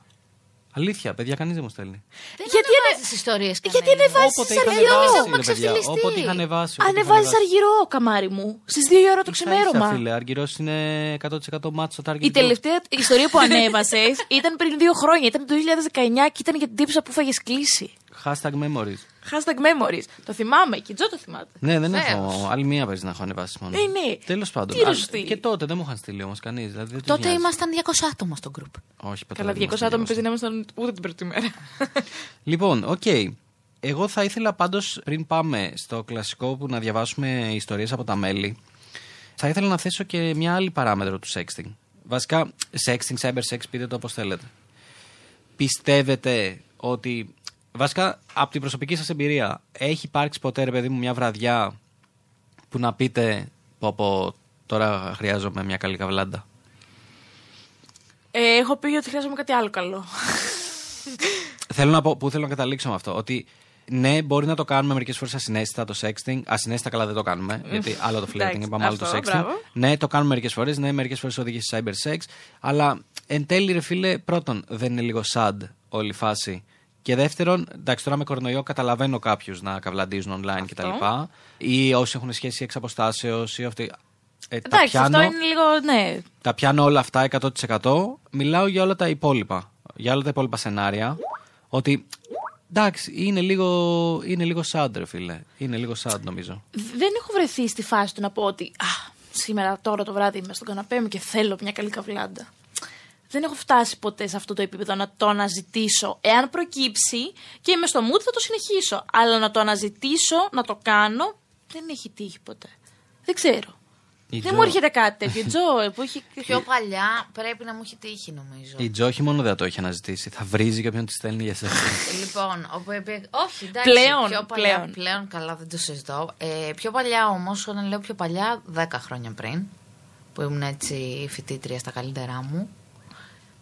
B: Αλήθεια, παιδιά, κανείς δεν μου στέλνει.
C: δεν
D: Γιατί
C: ανεβάζεις ιστορίες
D: Γιατί
C: κανένα.
D: ανεβάζεις
B: Όποτε
D: αργυρό.
B: είχα ανεβάσει,
C: έχουμε
B: ρε παιδιά,
C: ξεφτυλιστεί.
B: όποτε είχα ανεβάσει. όποτε είχα
D: Ανεβάζεις
B: ανεβάσει.
D: αργυρό, καμάρι μου. Στις 2 η ώρα το
B: Ίσα-ίσα,
D: ξημέρωμα.
B: Φίλε, αργυρός είναι 100% μάτσο στο target.
D: Η
B: group.
D: τελευταία ιστορία που (laughs) ανέβασες ήταν πριν δύο χρόνια. Ήταν το 2019 και ήταν για την τύψα που φάγε κλίση.
B: Hashtag memories.
D: Hashtag memories. Το θυμάμαι και η Τζο το θυμάται.
B: Ναι, δεν
C: Βεβαίως.
B: έχω. Άλλη μία παίζει να έχω ανεβάσει μόνο.
D: Ε, ναι.
B: Τέλος πάντων.
D: Τι
B: Α,
D: να σου στείλει.
B: Και τότε δεν μου είχαν στείλει όμως κανείς. Δηλαδή, δεν τους
C: Τότε
B: νοιάζει.
C: ήμασταν 200 άτομα στο group.
B: Όχι, ποτέ
D: Καλά,
B: δεν
D: 200
B: ήμασταν
D: άτομα
B: 200.
D: παίζει να ήμασταν ούτε την πρώτη μέρα. (laughs)
B: Λοιπόν, οκ. Εγώ θα ήθελα πάντως πριν πάμε στο κλασικό που να διαβάσουμε ιστορίες από τα μέλη, θα ήθελα να θέσω και μια άλλη παράμετρο του sexting. Βασικά, sexting, cyber sex, πείτε το όπως θέλετε. Πιστεύετε ότι, βασικά, από την προσωπική σας εμπειρία, έχει υπάρξει ποτέ, ρε παιδί μου, μια βραδιά που να πείτε, πω πω, τώρα χρειάζομαι μια καλή καβλάντα.
D: Ε, έχω πει ότι χρειάζομαι κάτι άλλο καλό.
B: Θέλω να πω, πού θέλω να καταλήξω με αυτό, ότι Ναι, μπορεί να το κάνουμε μερικές φορές ασυναίσθητα το sexting. Ασυναίσθητα καλά δεν το κάνουμε. γιατί άλλο το flirting,
D: Εντάξει,
B: είπαμε άλλο το
D: αυτό,
B: sexting.
D: μπράβο.
B: Ναι, το κάνουμε μερικές φορές. Ναι, μερικές φορές οδηγεί σε cyber sex. Αλλά εν τέλει, ρε φίλε, πρώτον, δεν είναι λίγο sad όλη η φάση. Και δεύτερον, εντάξει, τώρα με κορονοϊό καταλαβαίνω κάποιους να καβλαντίζουν online κτλ. Ή όσοι έχουν σχέση εξ αποστάσεως ή αυτοί. Ε, τα,
D: Εντάξει,
B: πιάνω,
D: αυτό είναι λίγο. Ναι.
B: τα πιάνω όλα αυτά 100%. Μιλάω για όλα τα υπόλοιπα. Για όλα τα υπόλοιπα σενάρια. Ότι εντάξει, είναι λίγο, είναι λίγο sad, ρε φίλε. Είναι λίγο sad, νομίζω.
D: Δεν έχω βρεθεί στη φάση του να πω ότι Α, σήμερα τώρα το βράδυ είμαι στον καναπέ μου και θέλω μια καλή καβλάντα. Δεν έχω φτάσει ποτέ σε αυτό το επίπεδο να το αναζητήσω. Εάν προκύψει και είμαι στο mood θα το συνεχίσω. Αλλά να το αναζητήσω, να το κάνω, δεν έχει τύχει ποτέ. Δεν ξέρω.
B: Η
D: δεν
B: Τζο-
D: μου έρχεται κάτι τέτοιο. Τζο, ε, που έχει. (laughs)
C: Πιο παλιά πρέπει να μου έχει τύχει νομίζω.
B: Η Τζο όχι μόνο δεν το έχει αναζητήσει, θα βρίζει και όποιον τη στέλνει για σένα. (laughs)
C: Λοιπόν, όπου επί- όχι, εντάξει.
D: Πλέον,
C: πιο παλιά,
D: πλέον.
C: πλέον. καλά, δεν το συζητώ. Ε, πιο παλιά όμως, όταν λέω πιο παλιά, 10 χρόνια πριν, που ήμουν έτσι φοιτήτρια στα καλύτερά μου,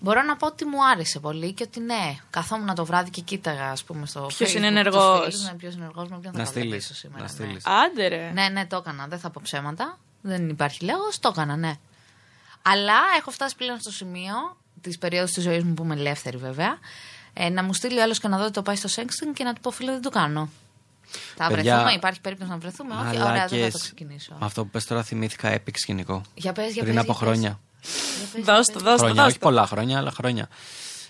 C: μπορώ να πω ότι μου άρεσε πολύ και ότι ναι, καθόμουν το βράδυ και κοίταγα, ας πούμε, στο
D: Ποιος
C: Facebook
D: είναι
C: τους
D: ενεργός;
C: φίλους, Ναι, ποιος είναι ενεργός, με ποιον θα
B: Να
C: καβλαντήσω
B: στείλεις.
C: σήμερα.
B: Να
C: ναι.
B: στείλεις.
D: Άντε ρε.
C: Ναι, ναι, το έκανα. Δεν θα πω ψέματα. Δεν υπάρχει λόγος. Το έκανα, ναι. Αλλά έχω φτάσει πλέον στο σημείο της περίοδου της ζωής μου που είμαι ελεύθερη, βέβαια. Ε, να μου στείλει ο άλλος και να δω ότι το πάει στο sexting και να του πω φίλε δεν το κάνω. Θα
B: Παιδιά,
C: βρεθούμε, υπάρχει περίπτωση να βρεθούμε. Όχι, ωραία, δεν θα το
B: Μαλάκες.
C: ξεκινήσω.
B: Με αυτό που πες τώρα θυμήθηκα epic σκηνικό.
C: Για πες, για
B: Πριν
C: πες,
B: από
C: για πες.
B: χρόνια.
C: Για πες,
D: Δώσ'
C: για
D: το,
C: πες.
D: δώσ' το,
B: χρόνια,
D: δώσ'
B: όχι
D: το.
B: πολλά χρόνια, αλλά χρόνια.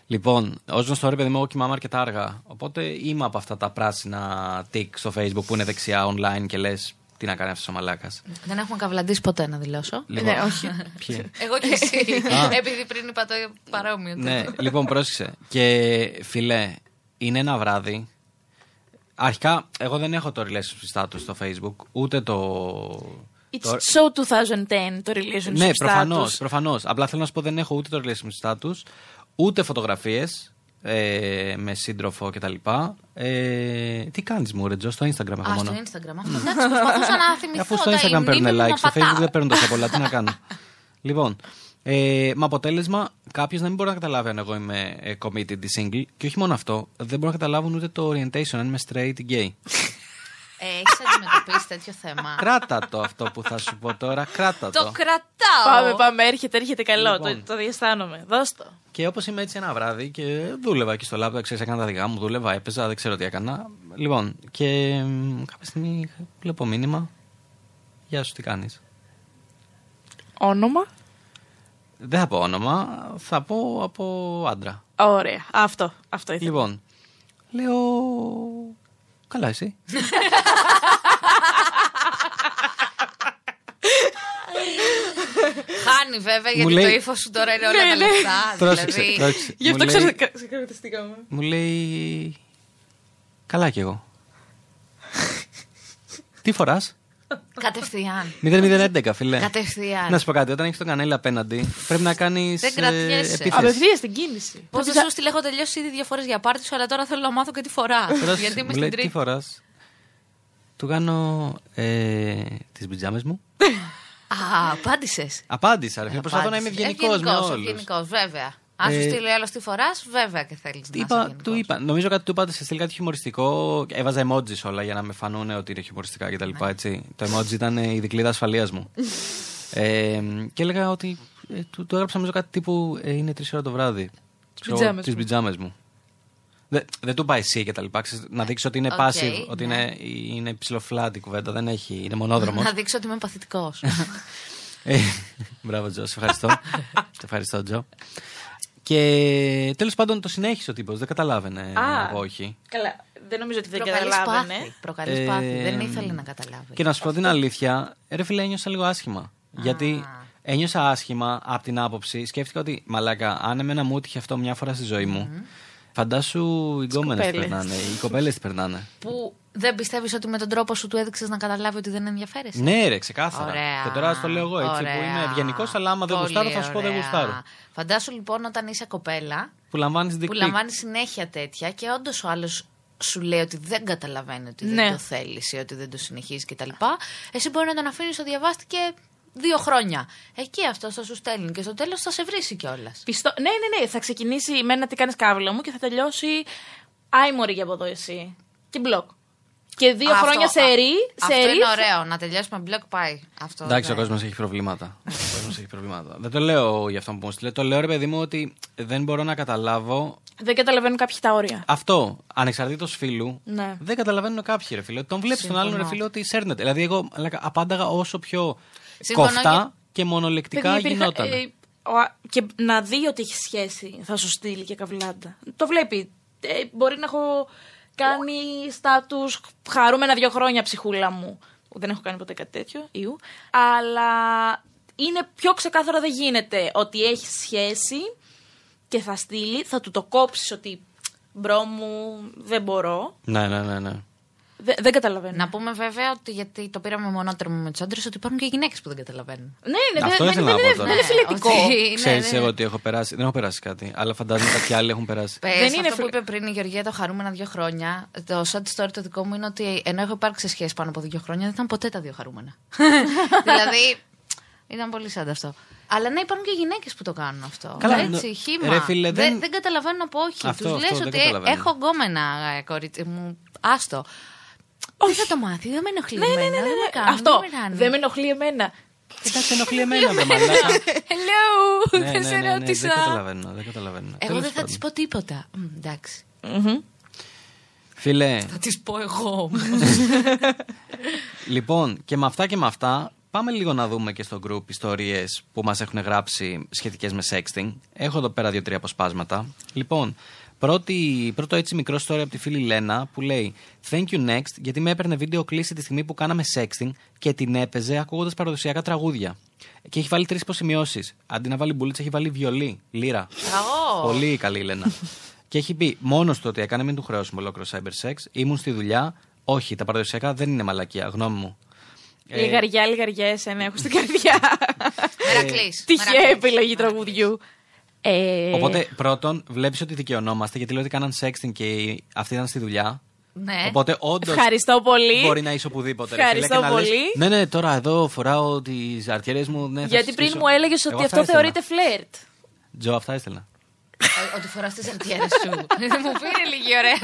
B: Λοιπόν, ως γνωστό ρε παιδί μου, εγώ κοιμάμαι αρκετά αργά. Οπότε είμαι από αυτά τα πράσινα τικ στο facebook που είναι δεξιά online και λες τι να κάνει αυτός ο μαλάκας.
C: Δεν έχουμε καβλαντήσει ποτέ να δηλώσω.
B: Λοιπόν,
D: Ναι, όχι.
B: Ποιοι;
C: Εγώ και εσύ.
B: Α.
C: Επειδή πριν είπα το παρόμοιο.
B: ναι, λοιπόν, πρόσεξε. Και φιλέ, είναι ένα βράδυ. Αρχικά, εγώ δεν έχω το relationship status στο facebook, ούτε το.
D: It's
B: το-
D: so 2010 το relationship
B: Ναι,
D: status.
B: προφανώς. Προφανώς. Απλά θέλω να σου πω δεν έχω ούτε το relationship status, ούτε φωτογραφίες ε, με σύντροφο κτλ. Ε, τι κάνεις, μου, ρε Τζο, στο Instagram έχω
C: Α,
B: μόνο.
C: στο Instagram. Αυτό εντάξει, προσπαθούσα να (laughs) θυμηθώ.
B: Αφού στο
C: τα- η
B: Instagram παίρνουν
C: μνήμη μου
B: like, στο
C: πατά.
B: Facebook δεν παίρνουν τόσο πολλά. Τι να κάνω. (laughs) λοιπόν, ε, με αποτέλεσμα κάποιος να μην μπορεί να καταλάβει αν εγώ είμαι ε, committed ή single. Και όχι μόνο αυτό, δεν μπορούν να καταλάβουν ούτε το orientation, αν είμαι straight ή gay.
C: Ε, Έχεις αντιμετωπίσει τέτοιο θέμα.
B: Κράτα το αυτό που θα σου πω τώρα, κράτα
C: Το
B: το.
C: κρατάω.
D: Πάμε, πάμε, έρχεται, έρχεται καλό.
B: Λοιπόν.
D: Το, το διαισθάνομαι. Δώσ' το.
B: Και όπως είμαι έτσι ένα βράδυ και δούλευα εκεί στο λάπτο, ξέρει, έκανα τα δικά μου, δούλευα, έπαιζα, δεν ξέρω τι έκανα. Λοιπόν, και μ, κάποια στιγμή βλέπω μήνυμα. Γεια σου, τι κάνεις;
D: Όνομα;
B: Δεν θα πω όνομα, θα πω από άντρα.
D: Ωραία. Αυτό. Αυτό ήθελα.
B: Λοιπόν, λέω. Καλά, εσύ. (laughs)
C: Χάνει βέβαια
B: Μου
C: γιατί
B: λέει-
C: το ύφος σου τώρα είναι όλα
D: Ναι,
C: τα
D: ναι.
C: λεφτά.
B: Πρόσεξε,
C: δηλαδή.
B: πρόσεξε.
D: Γι'
B: Μου
D: αυτό
B: λέει-
D: ξέρω. Ξεκαρδιστήκαμε.
B: Μου λέει. Καλά κι εγώ. Τι φοράς;
C: Κατευθείαν.
B: 0011, φιλέ.
C: Κατευθείαν.
B: Να σου πω κάτι, όταν έχεις τον κανέλα απέναντι, πρέπει να κάνεις.
C: Δεν κρατιέσαι.
B: επίθεση.
D: Απευθείας στην κίνηση.
C: Πώ δεν σου στείλε, έχω τελειώσει ήδη δύο φορές για πάρτι σου, αλλά τώρα θέλω να μάθω και τι φοράς.
B: Πρόσεξε,
C: γιατί είμαι
B: μου λέει
C: στην
B: τι
C: τρίτη.
B: φοράς; Του κάνω ε, τις πιτζάμε μου.
C: Α, απάντησες.
B: Απάντησα, ρε φίλε. Προσπαθώ να είμαι ευγενικός με όλους.
C: Ευγενικό, βέβαια. Αν σου
B: Ε,
C: στείλει άλλος τι φοράς, βέβαια και θέλεις να είσαι
B: Είπα,
C: ευγενικός.
B: του είπα, νομίζω κάτι του είπα, σε στείλει κάτι χιουμοριστικό. Έβαζα emojis όλα για να με φανούν ότι είναι χιουμοριστικά κτλ.
C: Ναι.
B: Έτσι. Το emoji ήταν η δικλίδα ασφαλείας μου. (laughs) ε, και έλεγα ότι. Ε, του, του έγραψα νομίζω κάτι τύπου ε, είναι τρεις ώρα το βράδυ.
D: πιτζάμες
B: Τις
D: μου.
B: πιτζάμε μου. Δεν, δεν του είπα εσύ και τα λοιπά. Ξέρεις, να δείξει ότι είναι
C: Οκ,
B: passive, ότι
C: ναι.
B: είναι, είναι ψηλοφλάτη η κουβέντα. Δεν έχει, είναι μονόδρομο.
C: Να δείξω ότι είμαι παθητικός. (laughs)
B: Ε, Μπράβο, Τζο, σε ευχαριστώ. (laughs) σε ευχαριστώ, Τζο. Και τέλος πάντων το συνέχισε ο τύπος. Δεν καταλάβαινε
D: Α.
B: εγώ όχι.
D: Καλά. Δεν νομίζω ότι δεν
C: Προκαλείς
D: καταλάβαινε.
C: πάθη. Προκαλείς
B: Ε,
C: πάθη. Δεν ήθελε να καταλάβει.
B: Και να σου πω την αλήθεια, ρε φίλε, ένιωσα λίγο άσχημα. Γιατί ένιωσα άσχημα από την άποψη, σκέφτηκα ότι μαλάκα, αν εμένα μου έτυχε αυτό μια φορά στη ζωή μου, φαντάσου οι γκόμενες τι
D: κοπέλες.
B: περνάνε, οι κοπέλες τι περνάνε.
C: Που δεν πιστεύεις ότι με τον τρόπο σου του έδειξες να καταλάβει ότι δεν ενδιαφέρεσαι;
B: Ναι, ρε, ξεκάθαρα.
C: Ωραία.
B: Και τώρα στο λέω εγώ έτσι,
C: Ωραία.
B: που είμαι ευγενικός, αλλά άμα δεν
C: Πολύ
B: γουστάρω, θα σου πω δεν
C: ωραία.
B: γουστάρω.
C: Φαντάσου λοιπόν όταν είσαι κοπέλα
B: Που λαμβάνεις την
C: που λαμβάνεις συνέχεια τέτοια και όντως ο άλλος σου λέει ότι δεν καταλαβαίνει ότι
D: Ναι.
C: δεν το θέλεις ή ότι δεν το συνεχίζεις κτλ. Εσύ μπορεί να τον αφήνεις στο διαβάστηκε δύο χρόνια. Εκεί αυτός θα σου στέλνει και στο τέλος θα σε βρει κιόλας.
D: Πιστό... Ναι, ναι, ναι. Θα ξεκινήσει με ένα τι κάνεις κάβλα μου και θα τελειώσει άιμορη για από εδώ εσύ. και μπλοκ. Και δύο
C: Αυτό-
D: χρόνια σε
C: α-
D: ρί,
C: Αυτό
D: σε ρί.
C: είναι ωραίο. Να τελειώσουμε μπλοκ πάει. Αυτό
B: Εντάξει, ο
C: δεν-
B: κόσμος έχει προβλήματα. ο κόσμος έχει προβλήματα. Δεν το λέω για αυτό που μου στείλε. Το λέω, ρε παιδί μου, ότι δεν μπορώ να καταλάβω
D: Δεν καταλαβαίνουν κάποιοι τα όρια.
B: αυτό. Ανεξαρτήτως φίλου,
D: Ναι.
B: δεν καταλαβαίνουν κάποιοι, ρε φίλε. Τον βλέπεις τον
C: Συμφωνώ.
B: άλλον, ρε φίλε, ότι σέρνεται. Δηλαδή, εγώ λέγα, απάνταγα όσο πιο
C: Συμφωνώ
B: κοφτά και μονολεκτικά
D: Παιδιά, υπήρχαν-
B: γινόταν.
D: ε, ο- και να δει ότι έχει σχέση θα σου στείλει και καβλάντα. Το βλέπει. Ε, μπορεί να έχω κάνει στάτους χαρούμενα δύο χρόνια ψυχούλα μου. Δεν έχω κάνει ποτέ κάτι τέτοιο, ιού. Αλλά είναι πιο ξεκάθαρο δεν γίνεται ότι έχει σχέση και θα στείλει, θα του το κόψεις ότι bro μου δεν μπορώ.
B: Ναι, ναι, ναι. ναι.
D: Δε- δεν καταλαβαίνω.
C: Να πούμε βέβαια ότι γιατί το πήραμε μονότερμα με τους άντρες, ότι υπάρχουν και γυναίκες που δεν καταλαβαίνουν.
D: Ναι, ναι,
B: Αυτό
D: δεν,
B: ήθελα
D: δεν,
B: να
D: δεν,
B: πω τώρα.
D: δεν είναι φιλετικό.
C: Ότι- ναι,
B: Ξέρεις
C: ναι.
B: εγώ ότι έχω περάσει. Δεν έχω περάσει κάτι. Αλλά φαντάζομαι κάποιοι άλλοι έχουν περάσει.
C: Πες,
D: Δεν
C: αυτό
D: είναι
C: που
D: φιλ-
C: είπε πριν η Γεωργία το χαρούμενα δύο χρόνια. Το short story το δικό μου είναι ότι ενώ έχω υπάρξει σε σχέση πάνω από δύο χρόνια, δεν ήταν ποτέ τα δύο χαρούμενα. (laughs) δηλαδή. Ήταν πολύ σαν αυτό. Αλλά ναι, υπάρχουν και γυναίκες που το κάνουν αυτό.
B: Καλά,
C: Έτσι,
B: νο-
C: χήμα.
B: ρε φίλε, δεν-
C: δεν... δεν καταλαβαίνουν από όχι.
B: Αυτό,
C: Τους
B: αυτό,
C: λες
B: δεν
C: ότι
B: καταλαβαίνω.
C: έχω γκόμενα, ε, κορίτσι μου. Άστο. Δεν θα το μάθει, δεν με ενοχλεί.
D: Ναι, ναι, ναι,
C: εμένα,
D: ναι,
C: δεν με
D: ναι.
C: κάνει,
D: Αυτό.
C: δεν με κάνει.
D: Δεν με ενοχλεί εμένα.
B: Εντάξει, ενοχλεί εμένα, βρε μαλάκα.
C: Hello,
B: Ναι,
C: δεν
B: ναι,
C: σε
B: ναι, ναι,
C: ρώτησα.
B: Δεν καταλαβαίνω. Δεν καταλαβαίνω.
C: Εγώ
B: Τέλος
C: δεν θα
B: πάντων.
C: τη πω τίποτα. Μ, εντάξει.
B: Φίλε,
C: Θα της πω εγώ όμως.
B: Λοιπόν, και με αυτά και με αυτά, πάμε λίγο να δούμε και στο group ιστορίες που μας έχουν γράψει σχετικές με sexting. Έχω εδώ πέρα δύο-τρία αποσπάσματα. Λοιπόν, πρώτη, πρώτο έτσι μικρό story από τη φίλη Λένα που λέει Thank you next, γιατί με έπαιρνε βίντεο κλίση τη στιγμή που κάναμε sexting και την έπαιζε ακούγοντας παραδοσιακά τραγούδια. Και έχει βάλει τρεις υποσημειώσεις. Αντί να βάλει μπουλίτσα, έχει βάλει βιολί, λύρα.
C: Μπράβο.
B: Πολύ καλή η Λένα. (laughs) και έχει πει μόνος του ότι έκανε, μην του χρεώσουμε ολόκληρο cyber sex. Ήμουν στη δουλειά. Όχι, τα παραδοσιακά δεν είναι μαλακία, γνώμη μου. Ε,
D: Λιγαριά, λιγαριά, εσένα έχω στην καρδιά. (laughs)
C: Μερακλής.
D: Τυχαία επιλογή τραγουδιού. Ε,
B: Οπότε, πρώτον, βλέπεις ότι δικαιωνόμαστε γιατί λέω ότι κάναν sexting και αυτή ήταν στη δουλειά.
C: Ναι.
B: Οπότε, όντως.
D: Ευχαριστώ πολύ.
B: Μπορεί να είσαι οπουδήποτε. ρε φίλε,
D: Ευχαριστώ
B: και να λες,
D: πολύ.
B: ναι, ναι, τώρα εδώ φοράω τις αρτιέρες μου. Ναι, θα
D: Γιατί
B: τις
D: πριν
B: στήσω».
D: μου έλεγες
B: Εγώ
D: ότι
B: αυτά
D: αυτό
B: ήθελα.
D: θεωρείται φλερτ.
B: Τζο, αυτά ήθελα.
C: Ε, Ότι φοράς τις αρτιέρες σου. Μου πήρε λίγη ωραία.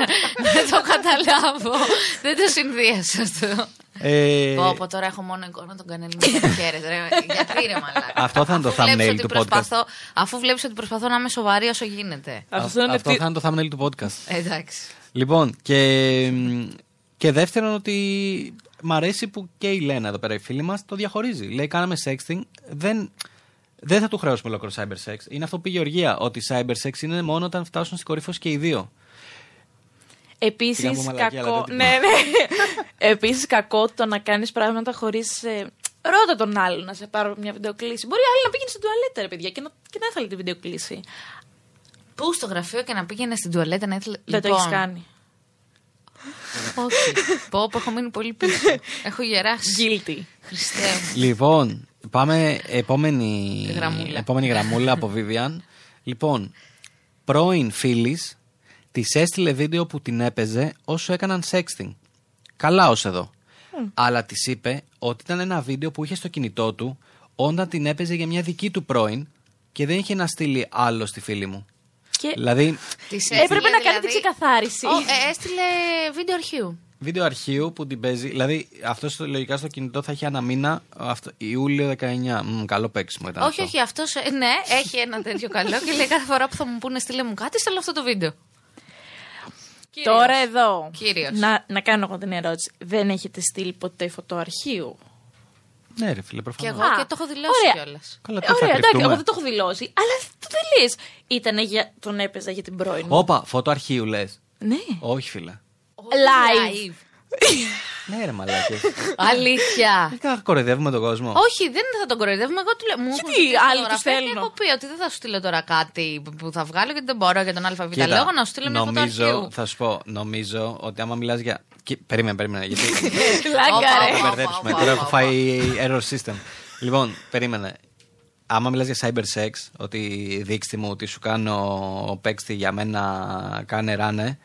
C: Δεν το καταλάβω. Δεν το συνδύασα αυτό.
B: Ε,
C: Πω, πω, τώρα έχω μόνο εικόνα τον κανέλη μου και αρτιέρες, ρε. Γιατί ρε μαλάκα.
B: Αυτό θα είναι το
C: Αφού βλέπεις
B: thumbnail
C: ότι
B: του
C: προσπαθώ- Αφού βλέπεις ότι προσπαθώ να είμαι σοβαρή όσο γίνεται.
D: Αυτό είναι
B: αυτό θα είναι το thumbnail του podcast.
C: Ε, Εντάξει.
B: Λοιπόν, και, και δεύτερον ότι μ' αρέσει που και η Λένα εδώ πέρα η φίλη μας το διαχωρίζει. Λέει κάναμε sexting, δεν, δεν θα του χρεώσουμε ολόκληρο cyber sex. Είναι αυτό που είπε η Γεωργία, ότι cyber sex είναι μόνο όταν φτάσουν στην κορύφωση και οι δύο.
D: Επίσης
B: Πήγα να πω μαλακία, αλλά
D: κακό.
B: δεν
D: Ναι,
B: την
D: ναι. Επίσης κακό το να κάνεις πράγματα χωρίς. Ρώτα τον άλλον να σε πάρω μια βιντεοκλήση. Μπορεί άλλη να πήγαινε στην τουαλέτα, ρε παιδιά, και να, και να ήθελε τη βιντεοκλήση.
C: Πού στο γραφείο και να πήγαινε στην τουαλέτα να ήθελε.
D: Δεν το
C: Λοιπόν,
D: έχει κάνει.
C: Όχι. Πω, πω, έχω μείνει πολύ πίσω. έχω γεράσει.
D: Guilty.
C: Χριστέ μου.
B: Λοιπόν, πάμε επόμενη
C: Γραμμούλα.
B: επόμενη γραμμούλα από Vivian. Λοιπόν, πρώην φίλης της έστειλε βίντεο που την έπαιζε όσο έκαναν sexting. Καλά ως εδώ. Αλλά της είπε ότι ήταν ένα βίντεο που είχε στο κινητό του όταν την έπαιζε για μια δική του πρώην και δεν είχε να στείλει άλλο στη φίλη μου.
D: Και
B: Δηλαδή,
C: Της
D: έπρεπε
C: έστειλε,
D: να κάνει την
C: δηλαδή-
D: ξεκαθάριση.
C: Ω, ε, έστειλε βίντεο αρχείου.
B: βίντεο αρχείου που την παίζει. Δηλαδή, αυτό στο- λογικά στο κινητό θα έχει ένα μήνα. Αυτό, Ιούλιο 19. Μμ, καλό παίξιμο ήταν.
C: όχι,
B: αυτό.
C: όχι, αυτός ναι, έχει ένα τέτοιο καλό και λέει κάθε φορά που θα μου πούνε στείλε μου κάτι, στέλνω αυτό το βίντεο. Κύριος.
D: Τώρα εδώ.
C: Κύριος.
D: Να, να κάνω εγώ την ερώτηση. Δεν έχετε στείλει ποτέ φωτοαρχείου.
B: Ναι, ρε φίλε,
C: Και
B: προφανώ.
C: εγώ και το έχω δηλώσει
D: ωραία.
C: κιόλας.
B: Καλά, τι θα
D: Ωραία, εντάξει,
B: κρυφτούμε;
D: εγώ δεν το έχω δηλώσει. Αλλά το τελεί. Ήτανε για. Τον έπαιζα για την πρώην μου.
B: Όπα, φωτό αρχείου λες.
D: Ναι.
B: Όχι, φίλε.
D: Live.
B: Ναι, ρε μαλάκες.
C: Αλήθεια.
B: Δεν κοροϊδεύουμε τον κόσμο.
C: Όχι, δεν θα τον κοροϊδεύουμε. Εγώ του λέω. Μου
D: Γιατί
C: έχουν στείλει
D: άλλοι τους
C: φωτογραφία και
D: στέλνω.
C: Έχω πει ότι δεν θα σου στείλω τώρα κάτι που θα βγάλω γιατί δεν μπορώ για τον ΑΒ
B: Κοίτα,
C: λόγο να σου στείλω μια φωτογραφία.
B: νομίζω, θα σου πω, νομίζω ότι άμα μιλάς για. Κι- Περίμενε, περίμενε. Γιατί (laughs)
D: Πλάκα,
C: Όπα,
D: ρε.
B: θα
C: όπα.
B: μπερδέψουμε.
C: όπα,
B: Τώρα
C: όπα,
B: έχω φάει error system. Λοιπόν, περίμενε. Άμα μιλάς για cyber sex, ότι δείξτε μου ότι σου κάνω παίξτη για μένα, κάνε ράνε.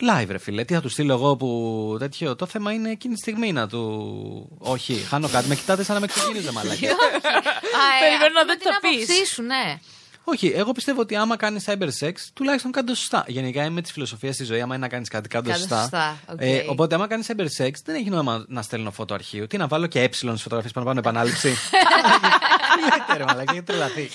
B: Live, ρε φίλε. Τι θα του στείλω εγώ που τέτοιο. Το θέμα είναι εκείνη τη στιγμή να του. Όχι, χάνω κάτι. Με κοιτάτε σαν να με ξεκίνησε, μαλακά.
C: Α, ε,
D: Περιμένω να
C: ακούμε
D: δω τι θα
C: την
D: πεις.
C: άποψή σου, ναι.
B: Όχι, εγώ πιστεύω ότι άμα κάνει cyber sex, τουλάχιστον κάνει το σωστά. Γενικά είμαι της φιλοσοφίας στη ζωή, άμα είναι να κάνεις κάτι, κάνει το
C: Κάντε
B: σωστά.
C: σωστά, οκ.
B: Ε, οπότε, άμα κάνεις cyber sex, δεν έχει νόημα να στέλνω φώτο αρχείου. Τι να βάλω και ε στις φωτογραφίες πάνω πάνω επανάληψη. Τι (laughs) λέτε, ρε Μαλάκα, έχετε τρελαθεί.